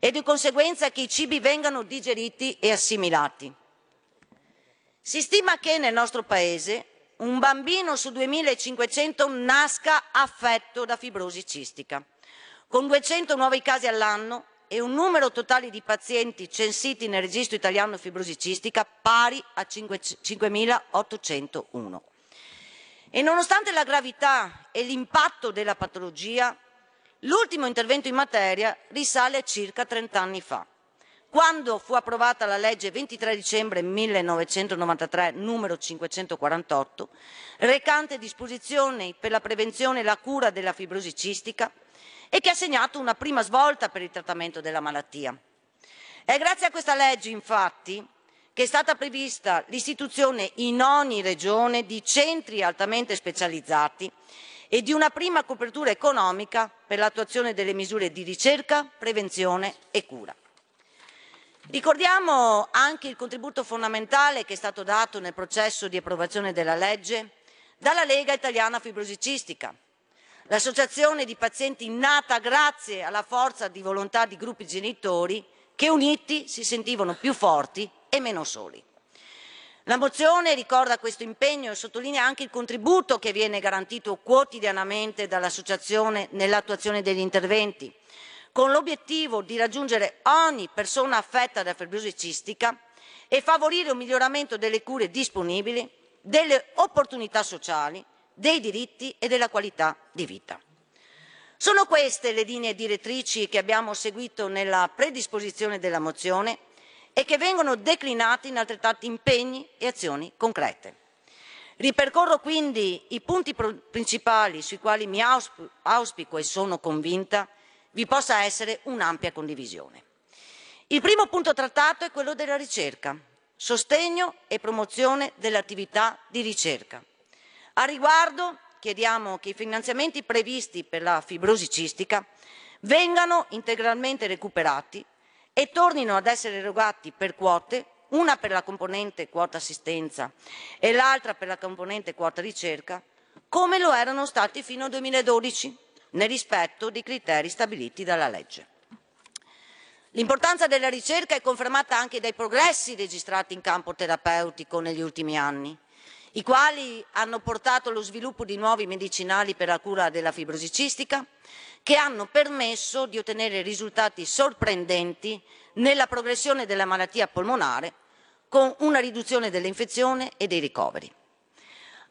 e di conseguenza che i cibi vengano digeriti e assimilati. Si stima che nel nostro paese un bambino su 2500 nasca affetto da fibrosi cistica, con 200 nuovi casi all'anno e un numero totale di pazienti censiti nel registro italiano fibrosi cistica pari a 5.801. E nonostante la gravità e l'impatto della patologia, l'ultimo intervento in materia risale a circa 30 anni fa, quando fu approvata la legge 23 dicembre 1993 numero 548, recante disposizioni per la prevenzione e la cura della fibrosi cistica e che ha segnato una prima svolta per il trattamento della malattia. È grazie a questa legge, infatti, che è stata prevista l'istituzione in ogni regione di centri altamente specializzati e di una prima copertura economica per l'attuazione delle misure di ricerca, prevenzione e cura. Ricordiamo anche il contributo fondamentale che è stato dato nel processo di approvazione della legge dalla Lega Italiana Fibrosi Cistica, l'associazione di pazienti nata grazie alla forza di volontà di gruppi genitori che uniti si sentivano più forti e meno soli. La mozione ricorda questo impegno e sottolinea anche il contributo che viene garantito quotidianamente dall'associazione nell'attuazione degli interventi, con l'obiettivo di raggiungere ogni persona affetta da fibrosi cistica e favorire un miglioramento delle cure disponibili, delle opportunità sociali, dei diritti e della qualità di vita. Sono queste le linee direttrici che abbiamo seguito nella predisposizione della mozione e che vengono declinati in altrettanti impegni e azioni concrete. Ripercorro quindi i punti principali sui quali mi auspico e sono convinta vi possa essere un'ampia condivisione. Il primo punto trattato è quello della ricerca, sostegno e promozione dell'attività di ricerca. A riguardo chiediamo che i finanziamenti previsti per la fibrosi cistica vengano integralmente recuperati e tornino ad essere erogati per quote, una per la componente quota assistenza e l'altra per la componente quota ricerca, come lo erano stati fino al 2012, nel rispetto dei criteri stabiliti dalla legge. L'importanza della ricerca è confermata anche dai progressi registrati in campo terapeutico negli ultimi anni, i quali hanno portato allo sviluppo di nuovi medicinali per la cura della fibrosi cistica, che hanno permesso di ottenere risultati sorprendenti nella progressione della malattia polmonare con una riduzione dell'infezione e dei ricoveri.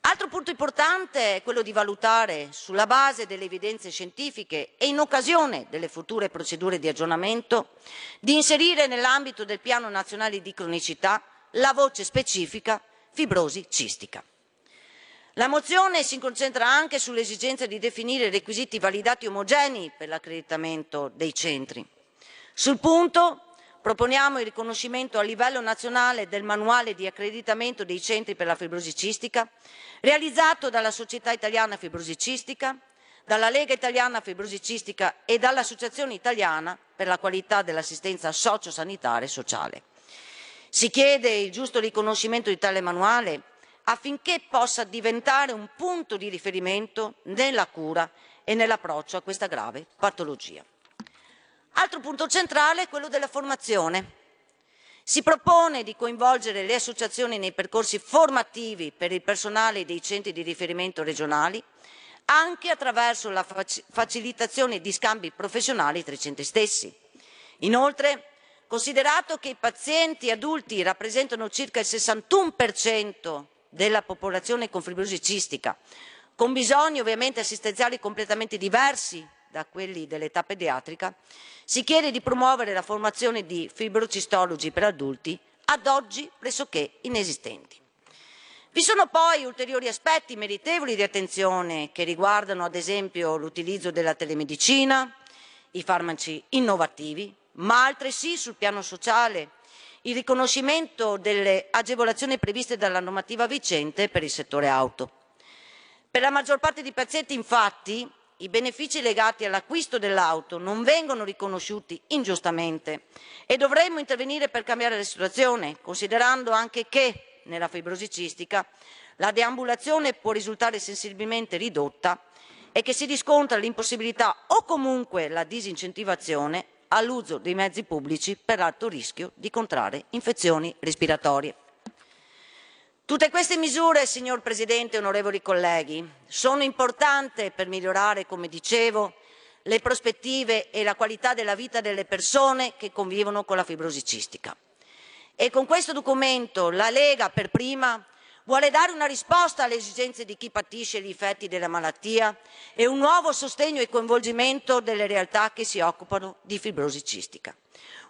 Altro punto importante è quello di valutare, sulla base delle evidenze scientifiche e in occasione delle future procedure di aggiornamento, di inserire nell'ambito del Piano nazionale di cronicità la voce specifica fibrosi cistica. La mozione si concentra anche sull'esigenza di definire requisiti validati omogenei per l'accreditamento dei centri. Sul punto proponiamo il riconoscimento a livello nazionale del manuale di accreditamento dei centri per la fibrosi cistica, realizzato dalla Società Italiana Fibrosi Cistica, dalla Lega Italiana Fibrosi Cistica e dall'Associazione Italiana per la qualità dell'assistenza sociosanitaria e sociale. Si chiede il giusto riconoscimento di tale manuale affinché possa diventare un punto di riferimento nella cura e nell'approccio a questa grave patologia. Altro punto centrale è quello della formazione. Si propone di coinvolgere le associazioni nei percorsi formativi per il personale dei centri di riferimento regionali, anche attraverso la facilitazione di scambi professionali tra i centri stessi. Inoltre, considerato che i pazienti adulti rappresentano circa il 61% della popolazione con fibrosi cistica, con bisogni ovviamente assistenziali completamente diversi da quelli dell'età pediatrica, si chiede di promuovere la formazione di fibrocistologi per adulti ad oggi pressoché inesistenti. Vi sono poi ulteriori aspetti meritevoli di attenzione che riguardano ad esempio l'utilizzo della telemedicina, i farmaci innovativi, ma altresì sul piano sociale il riconoscimento delle agevolazioni previste dalla normativa vigente per il settore auto. Per la maggior parte dei pazienti, infatti, i benefici legati all'acquisto dell'auto non vengono riconosciuti ingiustamente e dovremmo intervenire per cambiare la situazione, considerando anche che nella fibrosi cistica la deambulazione può risultare sensibilmente ridotta e che si riscontra l'impossibilità o comunque la disincentivazione all'uso dei mezzi pubblici per alto rischio di contrarre infezioni respiratorie. Tutte queste misure, signor Presidente, onorevoli colleghi, sono importanti per migliorare, come dicevo, le prospettive e la qualità della vita delle persone che convivono con la fibrosi cistica. E con questo documento la Lega per prima vuole dare una risposta alle esigenze di chi patisce gli effetti della malattia e un nuovo sostegno e coinvolgimento delle realtà che si occupano di fibrosi cistica.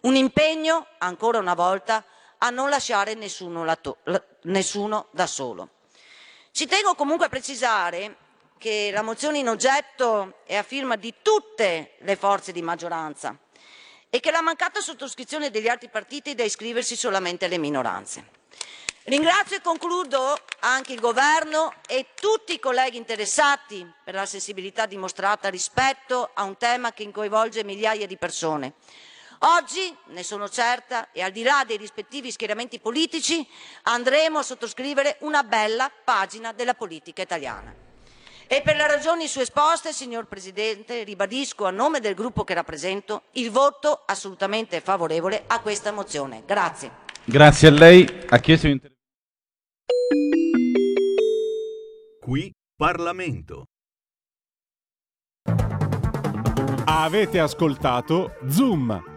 Un impegno, ancora una volta, a non lasciare nessuno, nessuno da solo. Ci tengo comunque a precisare che la mozione in oggetto è a firma di tutte le forze di maggioranza e che la mancata sottoscrizione degli altri partiti è da iscriversi solamente alle minoranze. Ringrazio e concludo anche il Governo e tutti i colleghi interessati per la sensibilità dimostrata rispetto a un tema che coinvolge migliaia di persone. Oggi, ne sono certa, e al di là dei rispettivi schieramenti politici, andremo a sottoscrivere una bella pagina della politica italiana. E per le ragioni su esposte, signor Presidente, ribadisco a nome del gruppo che rappresento il voto assolutamente favorevole a questa mozione. Grazie. Grazie a lei. Ha chiesto un Qui Parlamento. Avete ascoltato Zoom,